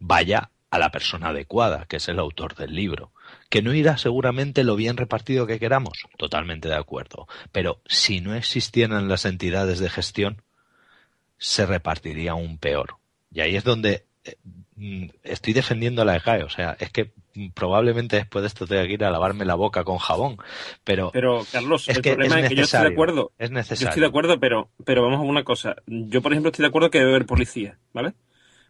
vaya a la persona adecuada, que es el autor del libro. Que no irá seguramente lo bien repartido que queramos, totalmente de acuerdo. Pero si no existieran las entidades de gestión, se repartiría aún peor. Y ahí es donde eh, mm, estoy defendiendo a la EGAE. O sea, es que probablemente después de esto tenga que ir a lavarme la boca con jabón. Pero, Pero, Carlos, es el que problema es es, que yo estoy de acuerdo. es Yo necesario. estoy de acuerdo, pero, pero vamos a una cosa. Yo, por ejemplo, estoy de acuerdo que debe haber policía, ¿vale?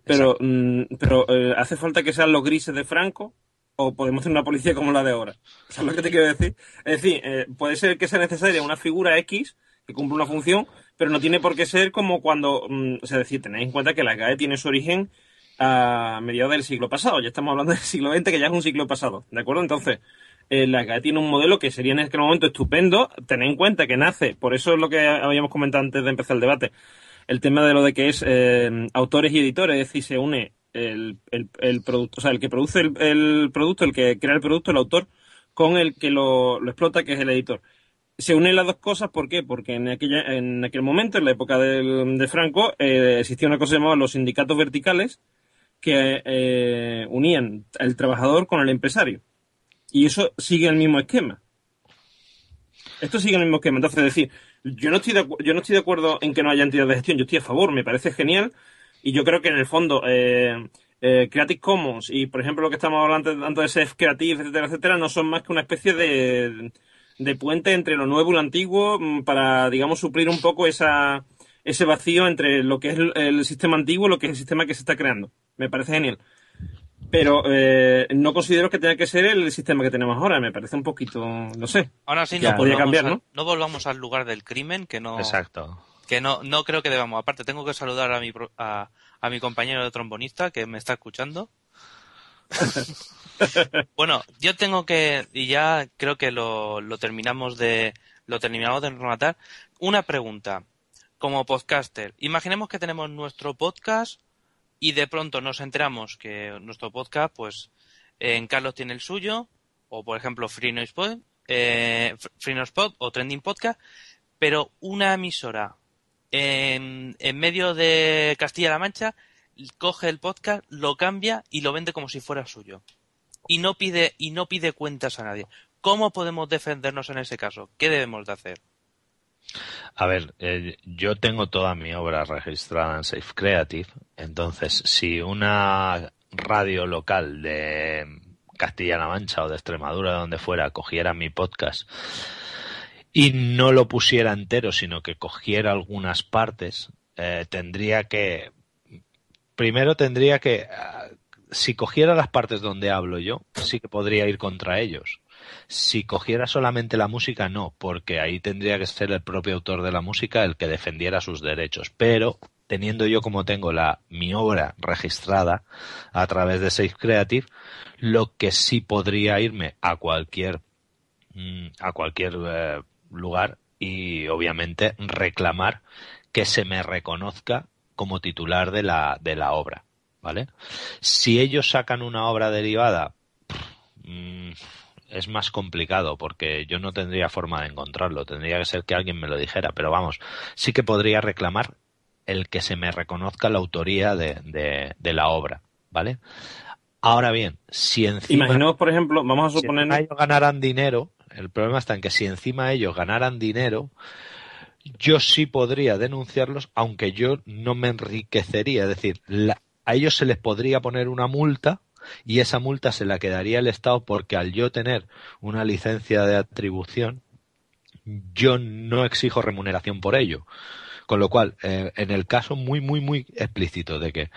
Pero, mm, pero eh, ¿hace falta que sean los grises de Franco? ¿O podemos hacer una policía como la de ahora? ¿Sabes lo que te quiero decir? Es decir, eh, puede ser que sea necesaria una figura X que cumple una función, pero no tiene por qué ser como cuando, mm, o sea, es decir, tenéis en cuenta que la CAE tiene su origen a mediados del siglo pasado. Ya estamos hablando del siglo XX, que ya es un siglo pasado, ¿de acuerdo? Entonces, eh, la CAE tiene un modelo que sería en aquel momento estupendo. Tened en cuenta que nace, por eso es lo que habíamos comentado antes de empezar el debate, el tema de lo de que es eh, autores y editores, es decir, se une el, el, producto, o sea, el que produce el, el producto, el que crea el producto, el autor, con el que lo, lo explota, que es el editor. Se unen las dos cosas, ¿por qué? Porque en, aquella, en aquel momento, en la época del- de Franco, eh, existía una cosa llamada los sindicatos verticales que eh, unían el trabajador con el empresario. Y eso sigue el mismo esquema. Esto sigue el mismo esquema. Entonces, es decir, yo no, estoy de, yo no estoy de acuerdo en que no haya entidad de gestión. Yo estoy a favor, me parece genial. Y yo creo que en el fondo, eh, eh, Creative Commons y, por ejemplo, lo que estamos hablando antes de Self Creative, etcétera, etcétera, no son más que una especie de, de puente entre lo nuevo y lo antiguo mm, para, digamos, suplir un poco esa, ese vacío entre lo que es el, el sistema antiguo y lo que es el sistema que se está creando. Me parece genial. Pero eh, no considero que tenga que ser el sistema que tenemos ahora. Me parece un poquito, no sé. Ahora sí, Ya. no, Podría cambiar, ¿no? no volvamos al lugar del crimen, que no, Exacto. que no, no creo que debamos. Aparte, tengo que saludar a mi, pro- a, a mi compañero de trombonista que me está escuchando. bueno, yo tengo que, y ya creo que lo, lo terminamos de, lo terminamos de rematar. Una pregunta. Como podcaster, imaginemos que tenemos nuestro podcast y de pronto nos enteramos que nuestro podcast, pues, en Carlos tiene el suyo, o por ejemplo Free Noise Pod, eh, Free Pod o Trending Podcast, pero una emisora en, en medio de Castilla-La Mancha coge el podcast, lo cambia y lo vende como si fuera suyo. Y no pide, y no pide cuentas a nadie. ¿Cómo podemos defendernos en ese caso? ¿Qué debemos de hacer? A ver, eh, yo tengo toda mi obra registrada en Safe Creative, entonces si una radio local de Castilla-La Mancha o de Extremadura, donde fuera, cogiera mi podcast y no lo pusiera entero, sino que cogiera algunas partes, eh, tendría que, primero tendría que, ah, si cogiera las partes donde hablo yo, sí que podría ir contra ellos. Si cogiera solamente la música, no, porque ahí tendría que ser el propio autor de la música el que defendiera sus derechos. Pero teniendo yo como tengo la mi obra registrada a través de Safe Creative, lo que sí podría irme a cualquier mm, a cualquier eh, lugar y obviamente reclamar que se me reconozca como titular de la, de la obra, ¿vale? Si ellos sacan una obra derivada, mm, es más complicado porque yo no tendría forma de encontrarlo, tendría que ser que alguien me lo dijera, pero vamos, sí que podría reclamar el que se me reconozca la autoría de, de, la obra, ¿vale? Ahora bien, si encima... Imaginemos, por ejemplo, vamos a suponer... Si ellos ganaran dinero, el problema está en que si encima ellos ganaran dinero, yo sí podría denunciarlos, aunque yo no me enriquecería. Es decir, a ellos se les podría poner una multa y esa multa se la quedaría el Estado porque al yo tener una licencia de atribución, yo no exijo remuneración por ello. Con lo cual, eh, en el caso muy, muy, muy explícito de que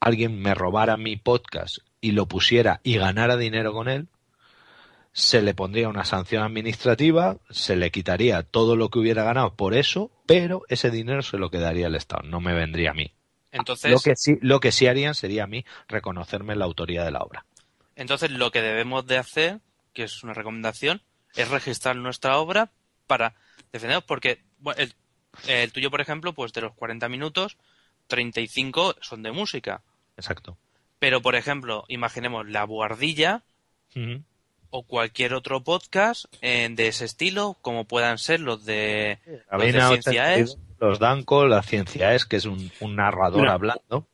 alguien me robara mi podcast y lo pusiera y ganara dinero con él, se le pondría una sanción administrativa, se le quitaría todo lo que hubiera ganado por eso, pero ese dinero se lo quedaría el Estado, no me vendría a mí. Entonces, lo que sí, lo que sí harían sería a mí reconocerme la autoría de la obra. Entonces, lo que debemos de hacer, que es una recomendación, es registrar nuestra obra para defendernos, porque el, el tuyo, por ejemplo, pues de los 40 minutos, 35 son de música. Exacto. Pero, por ejemplo, imaginemos la buhardilla, o cualquier otro podcast eh, de ese estilo, como puedan ser los de, los Ciencia Es. Los Danco, la Ciencia Es, que es un, narrador hablando.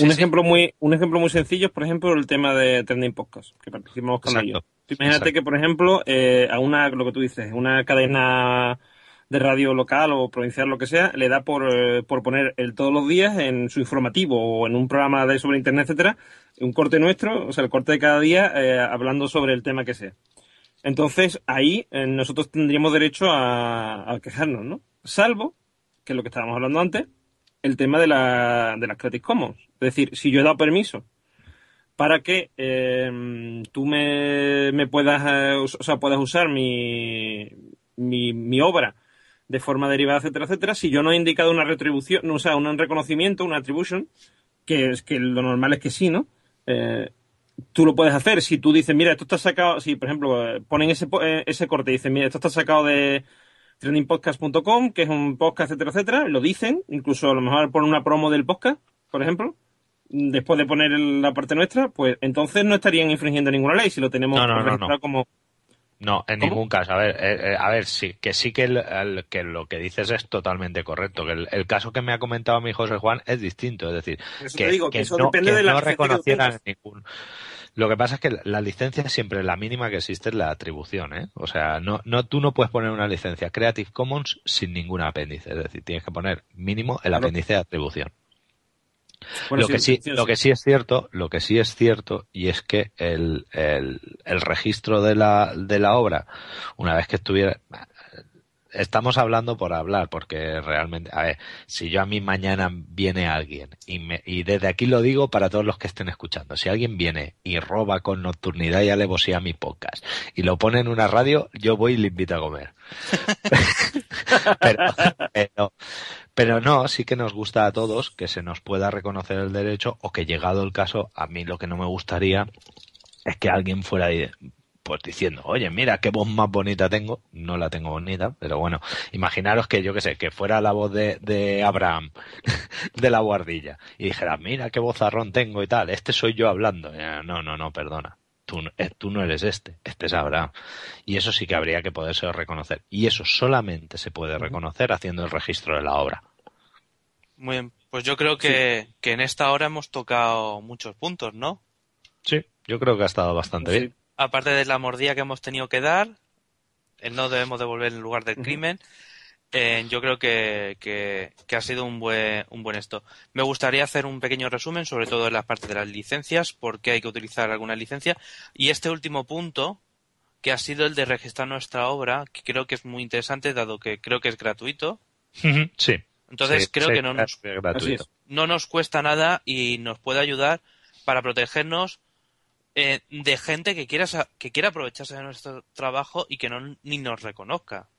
un ejemplo muy un ejemplo muy sencillo es, por ejemplo, el tema de Trending Podcast, que participamos con ellos. imagínate que, por ejemplo, eh, a una, lo que tú dices, una cadena de radio local o provincial, lo que sea, le da por, eh, por poner el todos los días en su informativo o en un programa de sobre internet, etcétera, un corte nuestro, o sea, el corte de cada día, eh, hablando sobre el tema que sea. Entonces, ahí eh, nosotros tendríamos derecho a, quejarnos, ¿no? Salvo, que es lo que estábamos hablando antes, el tema de, la, de las Creative Commons. Es decir, si yo he dado permiso para que tú me, me puedas, o sea, puedas usar mi, mi, mi obra de forma derivada, etcétera, etcétera, si yo no he indicado una retribución, o sea, un reconocimiento, una attribution, que es que lo normal es que sí, ¿no? Eh, tú lo puedes hacer. Si tú dices, mira, esto está sacado, si por ejemplo ponen ese, eh, ese corte y dicen, mira, esto está sacado de trendingpodcast.com, que es un podcast, etcétera, etcétera, lo dicen, incluso a lo mejor ponen una promo del podcast, por ejemplo, después de poner la parte nuestra, pues entonces no estarían infringiendo ninguna ley si lo tenemos registrado como no, en ningún caso. A ver, eh, eh, a ver, sí, que sí que, el, que lo que dices es totalmente correcto. Que el, caso que me ha comentado mi José Juan es distinto. Es decir, que, no, no reconocieran ningún. Lo que pasa es que la licencia siempre la mínima que existe es la atribución, ¿eh? O sea, no, no, tú no puedes poner una licencia Creative Commons sin ningún apéndice. Es decir, tienes que poner mínimo el apéndice de atribución lo, que sí, lo que sí es cierto, lo que sí es cierto, y es que el, el, el registro de la, de la obra, una vez que estuviera, estamos hablando por hablar, porque realmente, a ver, si yo a mí mañana viene alguien, y, me, y desde aquí lo digo para todos los que estén escuchando, si alguien viene y roba con nocturnidad y alevosía mi podcast, y lo pone en una radio, yo voy y le invito a comer. pero, pero, no, sí que nos gusta a todos que se nos pueda reconocer el derecho, o que llegado el caso, a mí lo que no me gustaría es que alguien fuera pues diciendo, oye, mira qué voz más bonita tengo, no la tengo bonita, pero bueno, imaginaros que yo qué sé, que fuera la voz de, de Abraham, de la guardilla, y dijera, mira qué vozarrón tengo y tal, este soy yo hablando. No, no, no, perdona. tú, eh, tú no eres este, este es Abraham. Y eso sí que habría que poderse reconocer. Y eso solamente se puede reconocer haciendo el registro de la obra. Muy bien, pues yo creo que, que en esta hora hemos tocado muchos puntos, ¿no? Sí, yo creo que ha estado bastante Sí. bien. Aparte de la mordida que hemos tenido que dar, el no debemos devolver en lugar del crimen, eh, yo creo que, que, que ha sido un buen, un buen esto. Me gustaría hacer un pequeño resumen, sobre todo en la parte de las licencias, por qué hay que utilizar alguna licencia. Y este último punto, que ha sido el de registrar nuestra obra, que creo que es muy interesante, dado que creo que es gratuito. Sí. Entonces Sí, creo sí, que no nos, no nos cuesta nada y nos puede ayudar para protegernos eh, de gente que quiera que quiera aprovecharse de nuestro trabajo y que no ni nos reconozca.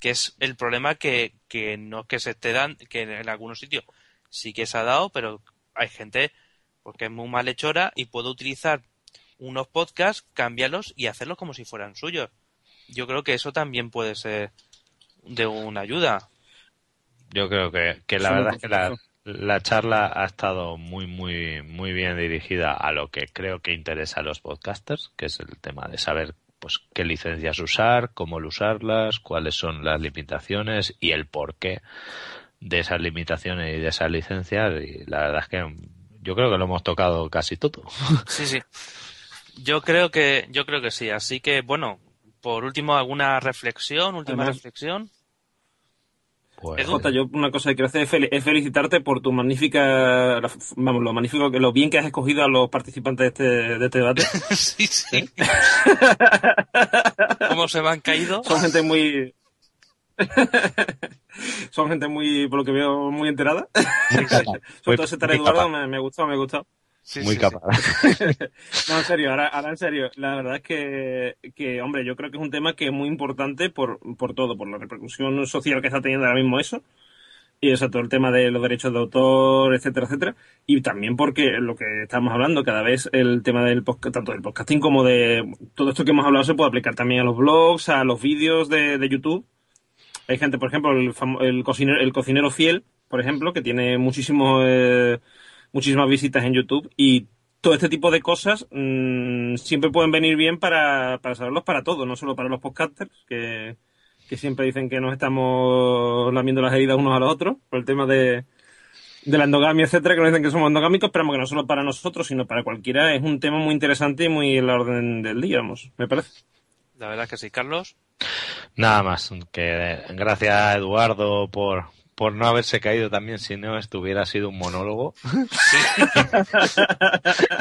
Que es el problema que, que no que se te dan que en algunos sitios sí que se ha dado pero hay gente porque es muy malhechora y puede utilizar unos podcasts cambiarlos y hacerlos como si fueran suyos. Yo creo que eso también puede ser de una ayuda. Yo creo que, que la Sí, verdad es que la. La charla ha estado muy, muy, muy bien dirigida a lo que creo que interesa a los podcasters, que es el tema de saber pues qué licencias usar, cómo usarlas, cuáles son las limitaciones y el porqué de esas limitaciones y de esas licencias. Y la verdad es que yo creo que lo hemos tocado casi todo. Sí, sí. Yo creo que, yo creo que sí. Así que, bueno, por último, alguna reflexión, última Además- reflexión. Pues. Jota, yo una cosa que quiero hacer es, fel- es felicitarte por tu magnífica, la vamos, lo magnífico, que lo bien que has escogido a los participantes de este, de este debate. sí, sí. ¿Cómo se me han caído? Son gente muy, son gente muy, por lo que veo, muy enterada. capaz, Sobre muy- todo ese Eduardo me, me ha gustado, me ha gustado. Sí, muy sí, capaz. No, en serio, ahora, ahora en serio, la verdad es que, que, hombre, yo creo que es un tema que es muy importante por, por todo, por la repercusión social que está teniendo ahora mismo eso, y o sea, todo el tema de los derechos de autor, etcétera, etcétera, y también porque lo que estamos hablando, cada vez el tema del podcast, tanto del podcasting como de todo esto que hemos hablado se puede aplicar también a los blogs, a los vídeos de, de YouTube. Hay gente, por ejemplo, el, el cocinero, el cocinero fiel, por ejemplo, que tiene muchísimos, eh, muchísimas visitas en YouTube y todo este tipo de cosas mm, siempre pueden venir bien para, para saberlos para todo, no solo para los podcasters, que, que siempre dicen que nos estamos lamiendo las heridas unos a los otros por el tema de, de la endogamia, etcétera, que nos dicen que somos endogámicos, pero que no solo para nosotros, sino para cualquiera, es un tema muy interesante y muy en la orden del día, vamos, me parece. La verdad que sí, Carlos. Nada más, que gracias a Eduardo por, por no haberse caído también, si no esto hubiera sido un monólogo.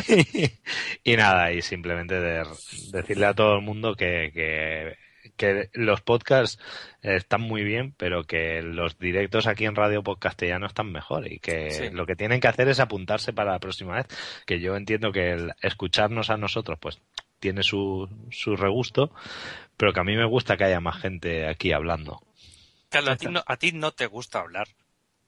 y, nada, y simplemente de- decirle a todo el mundo que, que, que los podcasts están muy bien, pero que los directos aquí en Radio Podcastellano están mejor y que Sí. lo que tienen que hacer es apuntarse para la próxima vez. Que yo entiendo que el escucharnos a nosotros, pues tiene su, su regusto, pero que a mí me gusta que haya más gente aquí hablando. Carlos, a ti, no, a ti no te gusta hablar.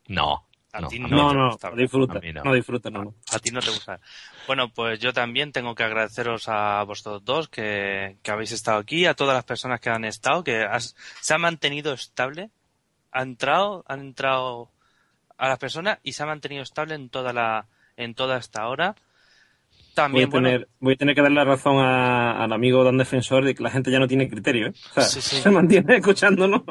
No, A no, ti no. No, te no, gusta hablar. disfruta, no. no disfruta, no, no. A ti no te gusta. Bueno, pues yo también tengo que agradeceros a vosotros dos que, que habéis estado aquí, a todas las personas que han estado, que has- se ha mantenido estable, ha entrado, han entrado a las personas y se ha mantenido estable en toda la, en toda esta hora. Voy a, bueno, tener, voy a tener que dar la razón a- al amigo Dan Defensor de que la gente ya no tiene criterio, ¿eh? O sea, Sí, sí. se mantiene escuchándonos.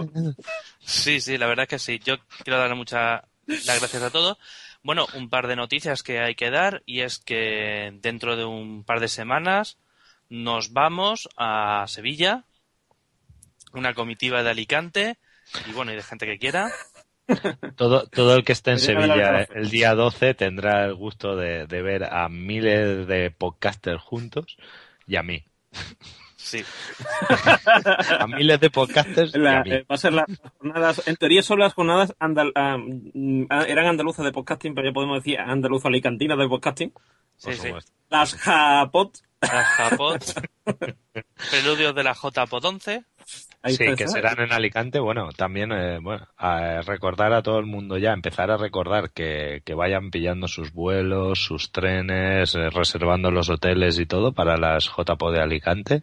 Sí, sí, la verdad es que sí. Yo quiero darle muchas las gracias a todos. Bueno, un par de noticias que hay que dar y es que dentro de un par de semanas nos vamos a Sevilla, una comitiva de Alicante y bueno, y de gente que quiera. Todo, todo el que esté en Sevilla razón. el día 12 tendrá el gusto de, de ver a miles de podcasters juntos y a mí. Sí, A miles de podcasters y La- a mí. eh, va a ser las jornadas, en teoría son las jornadas andal- ah, mm, ah, eran andaluzas de podcasting, pero ya podemos decir andaluz alicantinas de podcasting. sí, sí. Las Japot. Las Japot, Preludios de la JPOT 11. Ahí Sí, que serán en Alicante. Bueno, también eh, bueno, a recordar a todo el mundo ya, empezar a recordar que, que vayan pillando sus vuelos, sus trenes, eh, reservando los hoteles y todo para las JPO de Alicante,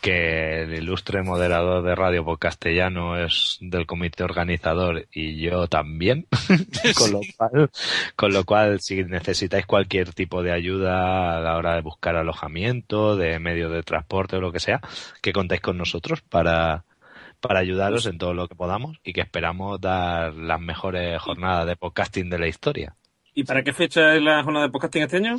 que el ilustre moderador de Radio por Castellano es del comité organizador y yo también. con, lo cual, con lo cual, si necesitáis cualquier tipo de ayuda a la hora de buscar alojamiento, de medio de transporte o lo que sea, que contéis con nosotros para, para ayudaros en todo lo que podamos y que esperamos dar las mejores jornadas de podcasting de la historia. ¿Y para qué fecha es la jornada de podcasting este año?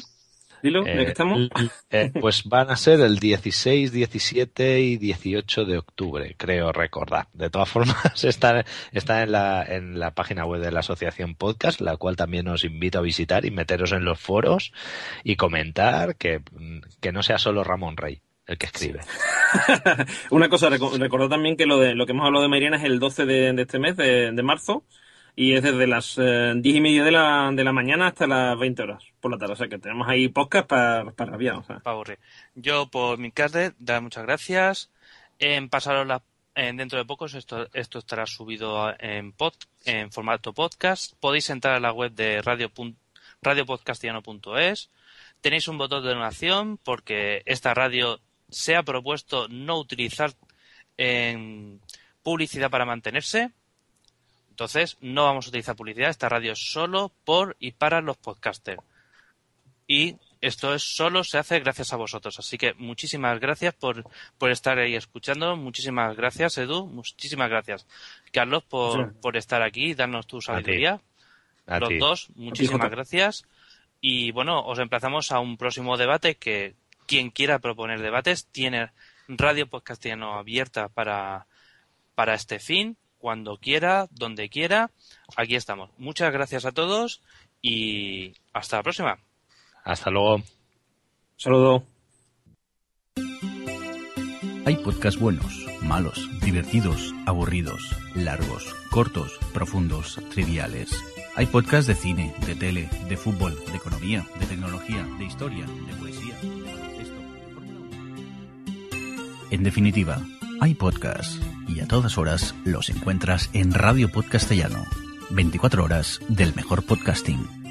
Dilo, ¿de qué Eh, estamos? eh, pues van a ser el 16, 17 y 18 de octubre, creo recordar. De todas formas, está, está en, la, en la página web de la Asociación Podcast, la cual también os invito a visitar y meteros en los foros y comentar que, que no sea solo Ramón Rey el que escribe. Una cosa, reco- recordad también que lo de lo que hemos hablado de Mariana es el 12 de, de este mes, de, de marzo, y es desde las eh, 10 y media de la, de la mañana hasta las 20 horas por la tarde. O sea que tenemos ahí podcast para, para rabiar. Para aburrir. Yo, por mi parte, dar muchas gracias. En pasaros la, en dentro de pocos esto, esto estará subido en, pod, en formato podcast. Podéis entrar a la web de radio, radiopodcastiano.es. Tenéis un botón de donación porque esta radio se ha propuesto no utilizar en publicidad para mantenerse. Entonces, no vamos a utilizar publicidad. Esta radio es solo por y para los podcasters y esto es solo se hace gracias a vosotros. Así que muchísimas gracias por, por estar ahí escuchando. Muchísimas gracias, Edu. Muchísimas gracias, Carlos, por, Sí. por estar aquí y darnos tu sabiduría. A Los ti. dos, muchísimas gracias. Y bueno, os emplazamos a un próximo debate que quien quiera proponer debates tiene Radio Podcastiano abierta para, para este fin, cuando quiera, donde quiera. Aquí estamos. Muchas gracias a todos y hasta la próxima. Hasta luego. Saludos. Hay podcasts buenos, malos, divertidos, aburridos, largos, cortos, profundos, triviales. Hay podcasts de cine, de tele, de fútbol, de economía, de tecnología, de historia, de poesía, de baloncesto, de Fórmula 1. En definitiva, hay podcasts y a todas horas los encuentras en Radio Podcastellano. 24 horas del mejor podcasting.